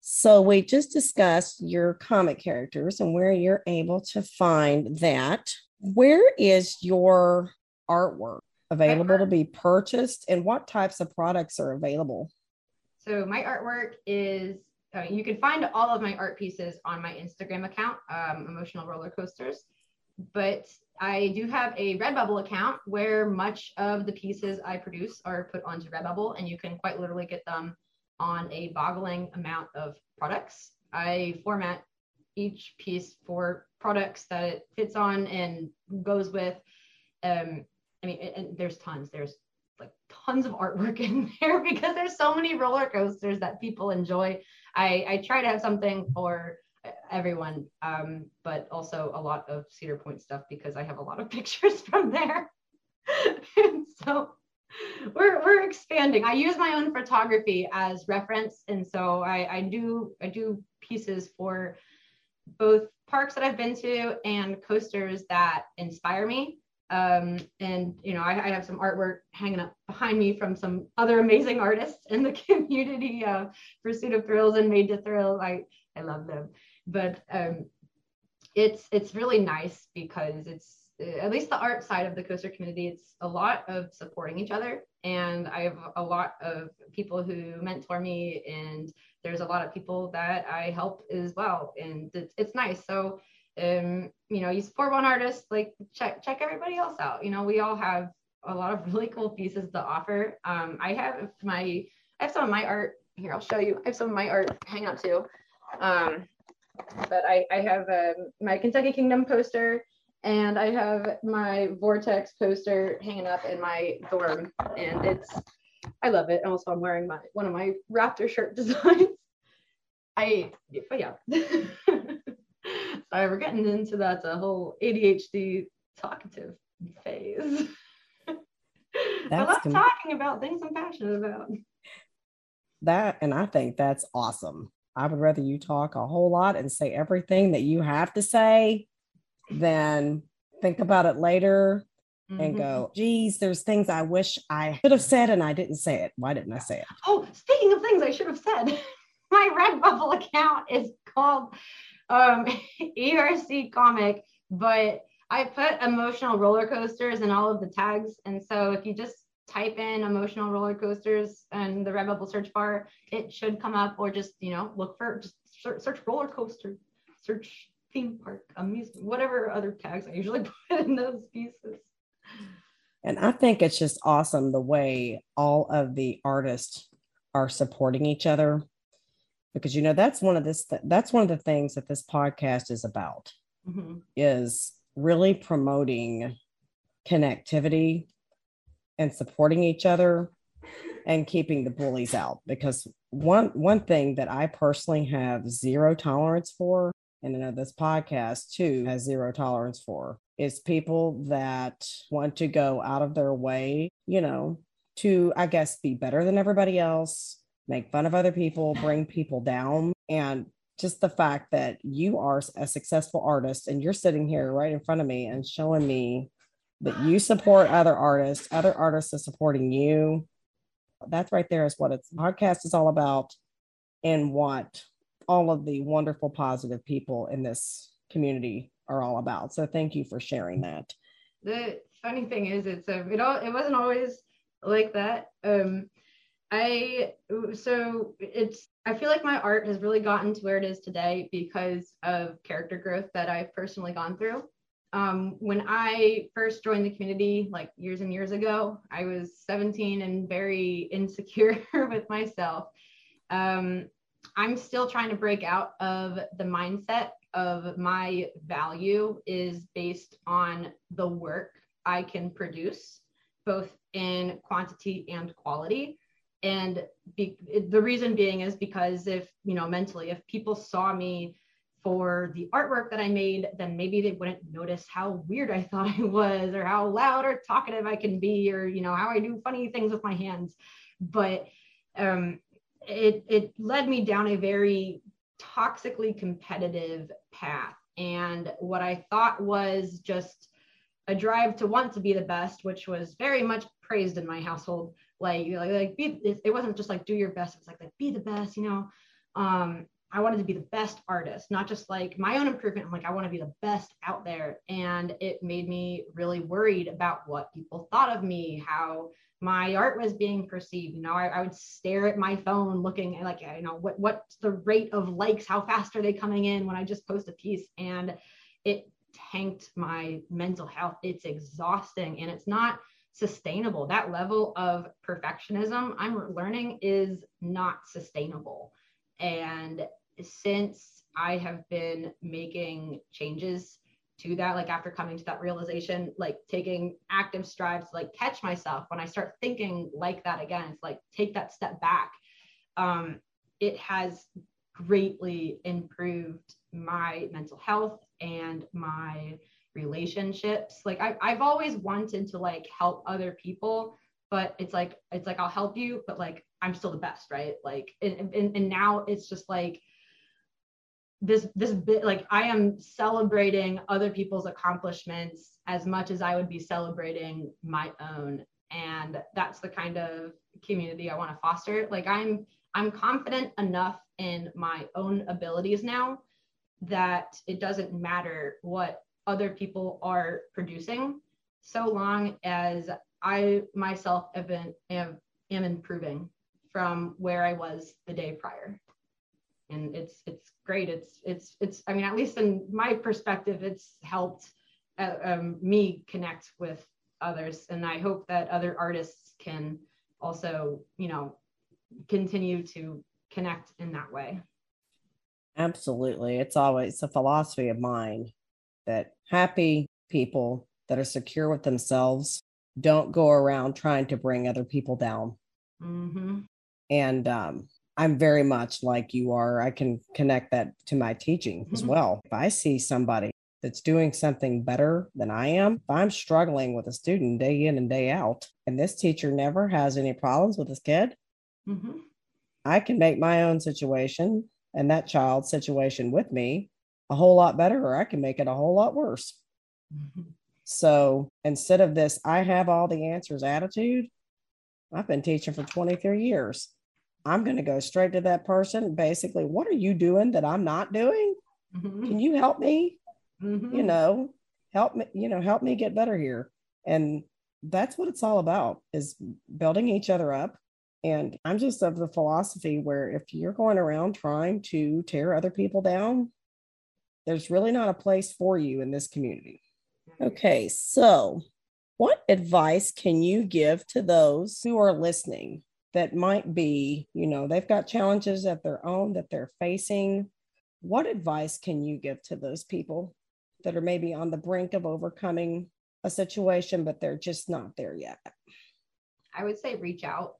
So, we just discussed your comic characters and where you're able to find that. Where is your artwork available to be purchased, and what types of products are available? So my artwork is, uh, you can find all of my art pieces on my Instagram account, um, Emotional Roller Coasters. But I do have a Redbubble account where much of the pieces I produce are put onto Redbubble, and you can quite literally get them on a boggling amount of products. I format each piece for products that it fits on and goes with. Um, I mean, and there's tons. There's like tons of artwork in there because there's so many roller coasters that people enjoy. I, I try to have something for everyone, um, but also a lot of Cedar Point stuff because I have a lot of pictures from there. so we're, we're expanding. I use my own photography as reference. And so I, I do I do pieces for both parks that I've been to and coasters that inspire me. Um, and you know, I, I, have some artwork hanging up behind me from some other amazing artists in the community. Uh, Pursuit of Thrills and Made to Thrill. I I love them, but um, it's it's really nice because it's at least the art side of the coaster community. It's a lot of supporting each other, and I have a lot of people who mentor me, and there's a lot of people that I help as well, and it's it's nice. So um, you know, you support one artist, like check check everybody else out. You know, we all have a lot of really cool pieces to offer. Um, I have my I have some of my art here. I'll show you. I have some of my art hang up too. Um, but I I have um, my Kentucky Kingdom poster and I have my Vortex poster hanging up in my dorm, and it's I love it. And also, I'm wearing my one of my Raptor shirt designs. I but yeah. Sorry, we're getting into that whole ADHD talkative phase. I love com- talking about things I'm passionate about. That, and I think that's awesome. I would rather you talk a whole lot and say everything that you have to say than think about it later mm-hmm. and go, geez, there's things I wish I should have said and I didn't say it. Why didn't I say it? Oh, speaking of things I should have said, my Redbubble account is called um, ERC comic, but I put emotional roller coasters in all of the tags. And so if you just type in emotional roller coasters and the Redbubble search bar, it should come up or just, you know, look for just search, search roller coaster, search theme park, amusement, whatever other tags I usually put in those pieces. And I think it's just awesome the way all of the artists are supporting each other because you know that's one of this that's one of the things that this podcast is about Mm-hmm. is really promoting connectivity and supporting each other and keeping the bullies out because one one thing that I personally have zero tolerance for and I know this podcast too has zero tolerance for is people that want to go out of their way, you know, to I guess be better than everybody else, make fun of other people, bring people down and just the fact that you are a successful artist and you're sitting here right in front of me and showing me that you support other artists, other artists are supporting you. That's right there is what its podcast is all about and what all of the wonderful positive people in this community are all about. So thank you for sharing that. The funny thing is, it's a, it all it wasn't always like that. Um, I so it's I feel like my art has really gotten to where it is today because of character growth that I've personally gone through. Um, when I first joined the community, like years and years ago, I was 17 and very insecure with myself. Um, I'm still trying to break out of the mindset of my value is based on the work I can produce, both in quantity and quality. And be, the reason being is because if, you know, mentally, if people saw me for the artwork that I made, then maybe they wouldn't notice how weird I thought I was, or how loud or talkative I can be, or, you know, how I do funny things with my hands. But um, it, it led me down a very toxically competitive path. And what I thought was just a drive to want to be the best, which was very much praised in my household. Like, like, like be, it wasn't just like do your best. It's like, like be the best, you know. Um, I wanted to be the best artist, not just like my own improvement. I'm like, I want to be the best out there. And it made me really worried about what people thought of me, how my art was being perceived. You know, I, I would stare at my phone looking at like, you know, what what's the rate of likes? How fast are they coming in when I just post a piece? And it tanked my mental health. It's exhausting and it's not sustainable. That level of perfectionism I'm learning is not sustainable. And since I have been making changes to that, like after coming to that realization, like taking active strides like catch myself when I start thinking like that again, it's like take that step back. Um, it has greatly improved my mental health and my relationships. Like I, I've always wanted to like help other people, but it's like it's like I'll help you, but like I'm still the best, right? Like and, and, and now it's just like this this bit like I am celebrating other people's accomplishments as much as I would be celebrating my own. And that's the kind of community I want to foster. Like I'm I'm confident enough in my own abilities now that it doesn't matter what other people are producing so long as I myself have been am, am improving from where I was the day prior. And it's it's great. It's it's it's I mean at least in my perspective it's helped uh, um, me connect with others and I hope that other artists can also, you know, continue to connect in that way. Absolutely. It's always a philosophy of mine that happy people that are secure with themselves don't go around trying to bring other people down. Mm-hmm. And um, I'm very much like you are. I can connect that to my teaching as Mhm. well. If I see somebody that's doing something better than I am, if I'm struggling with a student day in and day out, and this teacher never has any problems with this kid, Mm-hmm. I can make my own situation and that child's situation with me a whole lot better, or I can make it a whole lot worse. Mm-hmm. So instead of this, I have all the answers attitude, I've been teaching for 23 years. I'm going to go straight to that person. Basically, what are you doing that I'm not doing? Mm-hmm. Can you help me? Mm-hmm. You know, help me, you know, help me get better here. And that's what it's all about is building each other up. And I'm just of the philosophy where if you're going around trying to tear other people down, there's really not a place for you in this community. Okay, so what advice can you give to those who are listening that might be, you know, they've got challenges of their own that they're facing? What advice can you give to those people that are maybe on the brink of overcoming a situation, but they're just not there yet? I would say reach out,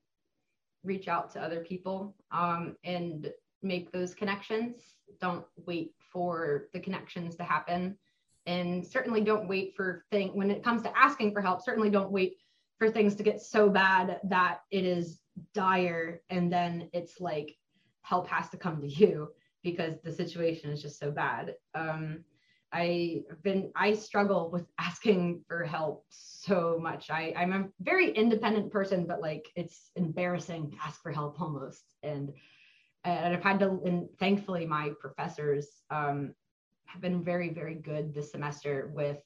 reach out to other people um, and make those connections. Don't wait for the connections to happen. And certainly don't wait for things when it comes to asking for help, certainly don't wait for things to get so bad that it is dire and then it's like help has to come to you because the situation is just so bad. Um, I've been I struggle with asking for help so much. I, I'm a very independent person, but like it's embarrassing to ask for help almost. And and I've had to and thankfully my professors um, have been very, very good this semester with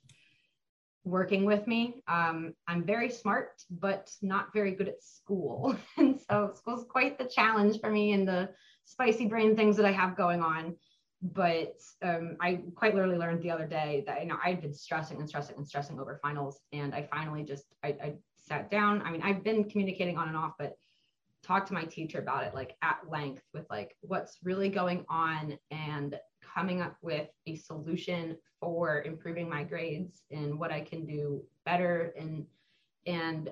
working with me. Um, I'm very smart, but not very good at school. and so school's quite the challenge for me and the spicy brain things that I have going on but um, I quite literally learned the other day that you know I'd been stressing and stressing and stressing over finals, and I finally just I, I sat down. I mean, I've been communicating on and off, but talked to my teacher about it like at length with like what's really going on and coming up with a solution for improving my grades and what I can do better and and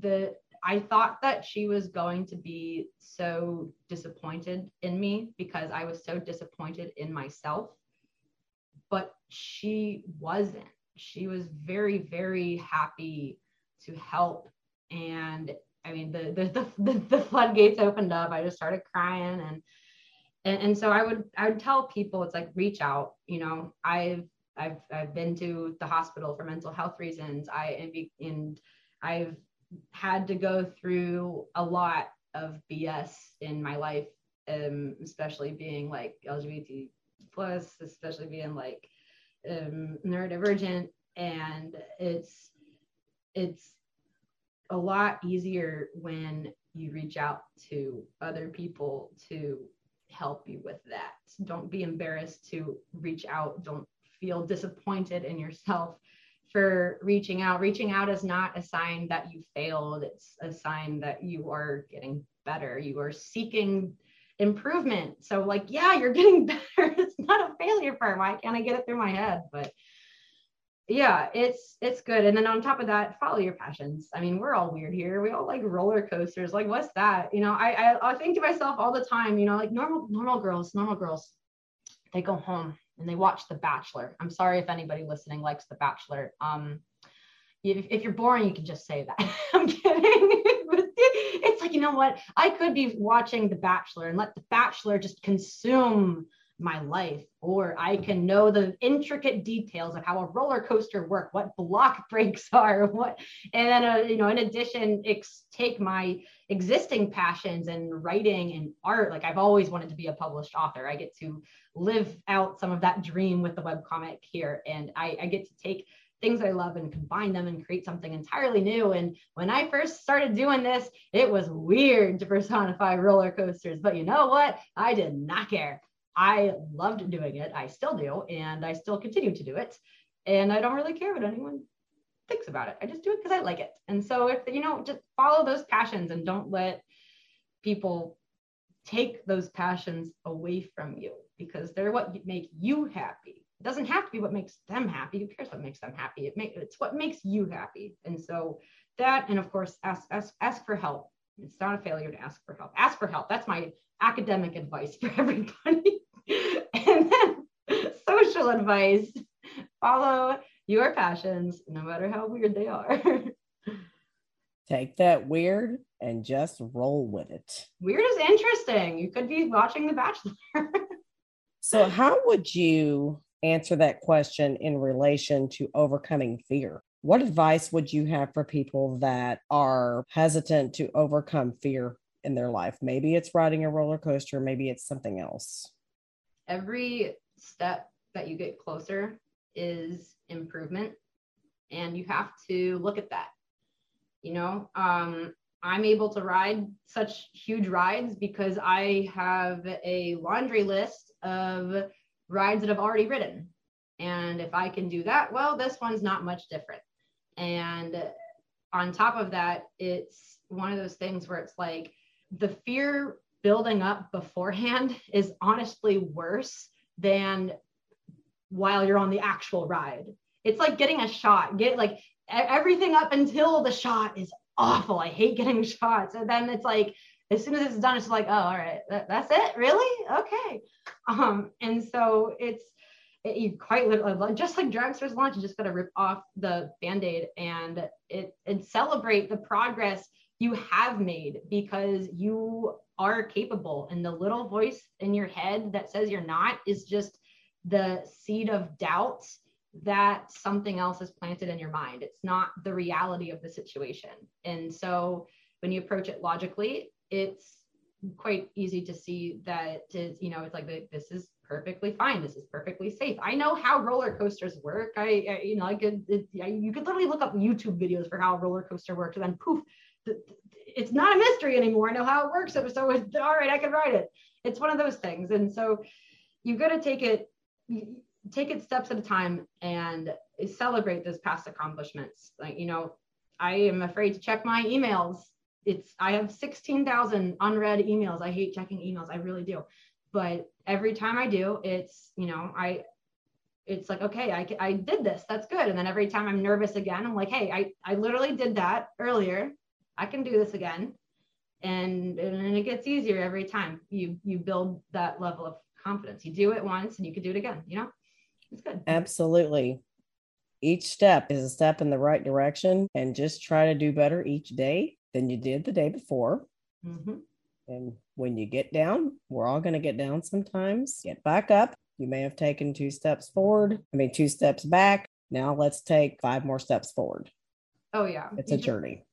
the I thought that she was going to be so disappointed in me because I was so disappointed in myself. But she wasn't. She was very, very happy to help. And I mean, the the the, the floodgates opened up. I just started crying and and, and so I would I would tell people it's like reach out. You know, I've I've I've been to the hospital for mental health reasons. I and I've had to go through a lot of BS in my life, um, especially being like LGBT plus, especially being like um, neurodivergent, and it's it's a lot easier when you reach out to other people to help you with that. Don't be embarrassed to reach out. Don't feel disappointed in yourself for reaching out. Reaching out is not a sign that you failed, it's a sign that you are getting better. You are seeking improvement. So, like, yeah, you're getting better. It's not a failure part. Why can't I get it through my head? But yeah, it's it's good. And then on top of that, follow your passions. I mean, we're all weird here. We all like roller coasters. Like, what's that? You know, I I, I think to myself all the time. You know, like normal normal girls, normal girls, they go home and they watch The Bachelor. I'm sorry if anybody listening likes The Bachelor. Um, if, if you're boring, you can just say that. I'm kidding. it's like, you know what? I could be watching The Bachelor and let The Bachelor just consume my life or i can know the intricate details of how a roller coaster work what block brakes are what and then uh, you know in addition ex- take my existing passions and writing and art like i've always wanted to be a published author i get to live out some of that dream with the webcomic here and i, I get to take things I love and combine them and create something entirely new. And when I first started doing this, it was weird to personify roller coasters, but you know what? I did not care. I loved doing it. I still do, and I still continue to do it. And I don't really care what anyone thinks about it. I just do it because I like it. And so if you know, just follow those passions and don't let people take those passions away from you because they're what make you happy. It doesn't have to be what makes them happy. Who cares what makes them happy? It it's what makes you happy. And so that, and of course, ask, ask, ask for help. It's not a failure to ask for help. Ask for help. That's my academic advice for everybody. Advice follow your passions, no matter how weird they are. Take that weird and just roll with it. Weird is interesting. You could be watching The Bachelor. so, how would you answer that question in relation to overcoming fear? What advice would you have for people that are hesitant to overcome fear in their life? Maybe it's riding a roller coaster, maybe it's something else every step that you get closer is improvement and you have to look at that you know um, i'm able to ride such huge rides because i have a laundry list of rides that I've already ridden. And if I can do that, well, this one's not much different. And on top of that, it's one of those things where it's like the fear building up beforehand is honestly worse than while you're on the actual ride. It's like getting a shot. Get like everything up until the shot is awful. I hate getting shots. And then it's like as soon as it's done, it's like, oh, all right, that, that's it, really? Okay. Um, and so it's it, you quite literally, just like dragsters launch, you just got to rip off the band-aid and it and celebrate the progress you have made because you are capable. And the little voice in your head that says you're not is just the seed of doubt that something else is planted in your mind. It's not the reality of the situation. And so when you approach it logically, it's quite easy to see that is, you know, it's like this is perfectly fine. This is perfectly safe. I know how roller coasters work. I, I you know, I could, it, I, you could literally look up YouTube videos for how a roller coaster works, and then poof, the, it's not a mystery anymore. I know how it works. So, so it's all right. I can ride it. It's one of those things, and so you've got to take it, take it steps at a time, and celebrate those past accomplishments. Like you know, I am afraid to check my emails it's I have 16,000 unread emails. I hate checking emails. I really do. But every time I do, it's, you know, I it's like, okay, I, I did this. That's good. And then every time I'm nervous again, I'm like, hey, I, I literally did that earlier. I can do this again. And, and it gets easier every time you you build that level of confidence. You do it once and you can do it again, you know? It's good. Absolutely. Each step is a step in the right direction and just try to do better each day than you did the day before. Mm-hmm. And when you get down, we're all going to get down sometimes. Get back up. You may have taken two steps forward, I mean, two steps back. Now let's take five more steps forward. Oh, yeah. It's you a just, journey.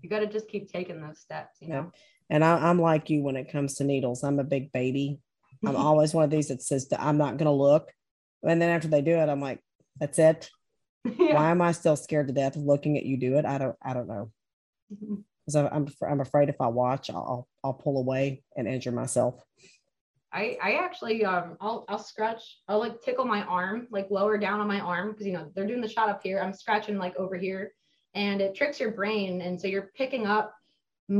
You got to just keep taking those steps, you know? Yeah. And I, am like you when it comes to needles. I'm a big baby. I'm always one of these that says, that I'm not going to look. And then after they do it, I'm like, that's it. Yeah. Why am I still scared to death of looking at you do it? I don't, I don't know. Mm-hmm because I'm I'm afraid if I watch, I'll I'll pull away and injure myself. I I actually um I'll I'll scratch I'll like tickle my arm like lower down on my arm because you know they're doing the shot up here I'm scratching like over here and it tricks your brain and so you're picking up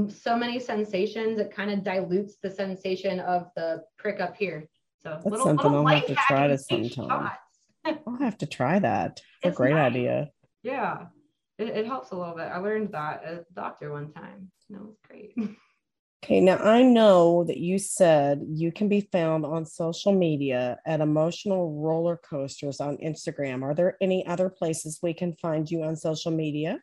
so many sensations it kind of dilutes the sensation of the prick up here so that's little, something little I'll have to try to sometime. I'll have to try that. It's, a great nice. idea. Yeah it, it helps a little bit. I learned that at the doctor one time. That was great. Okay, now I know that you said you can be found on social media at Emotional Roller Coasters on Instagram. Are there any other places we can find you on social media?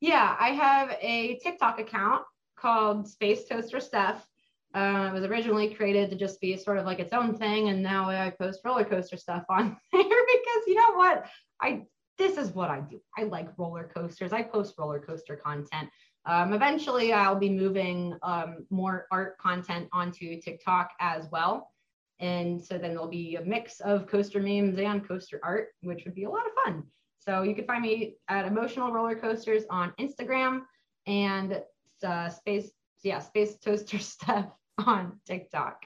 Yeah, I have a TikTok account called Space Toaster Steph. Uh, it was originally created to just be sort of like its own thing, and now I post roller coaster stuff on there because you know what? I this is what I do. I like roller coasters. I post roller coaster content. Um, eventually, I'll be moving um, more art content onto TikTok as well. And so then there'll be a mix of coaster memes and coaster art, which would be a lot of fun. So you can find me at Emotional Roller Coasters on Instagram and uh, Space, yeah, Space Toaster Stuff on TikTok.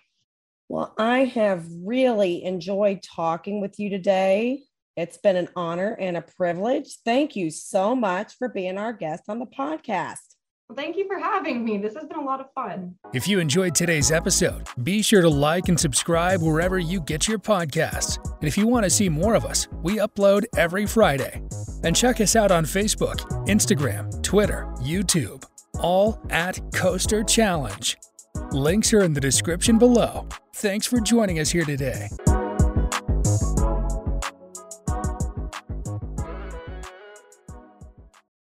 Well, I have really enjoyed talking with you today. It's been an honor and a privilege. Thank you so much for being our guest on the podcast. Well, thank you for having me. This has been a lot of fun. If you enjoyed today's episode, be sure to like and subscribe wherever you get your podcasts. And if you want to see more of us, we upload every Friday. And check us out on Facebook, Instagram, Twitter, YouTube, all at Coaster Challenge. Links are in the description below. Thanks for joining us here today.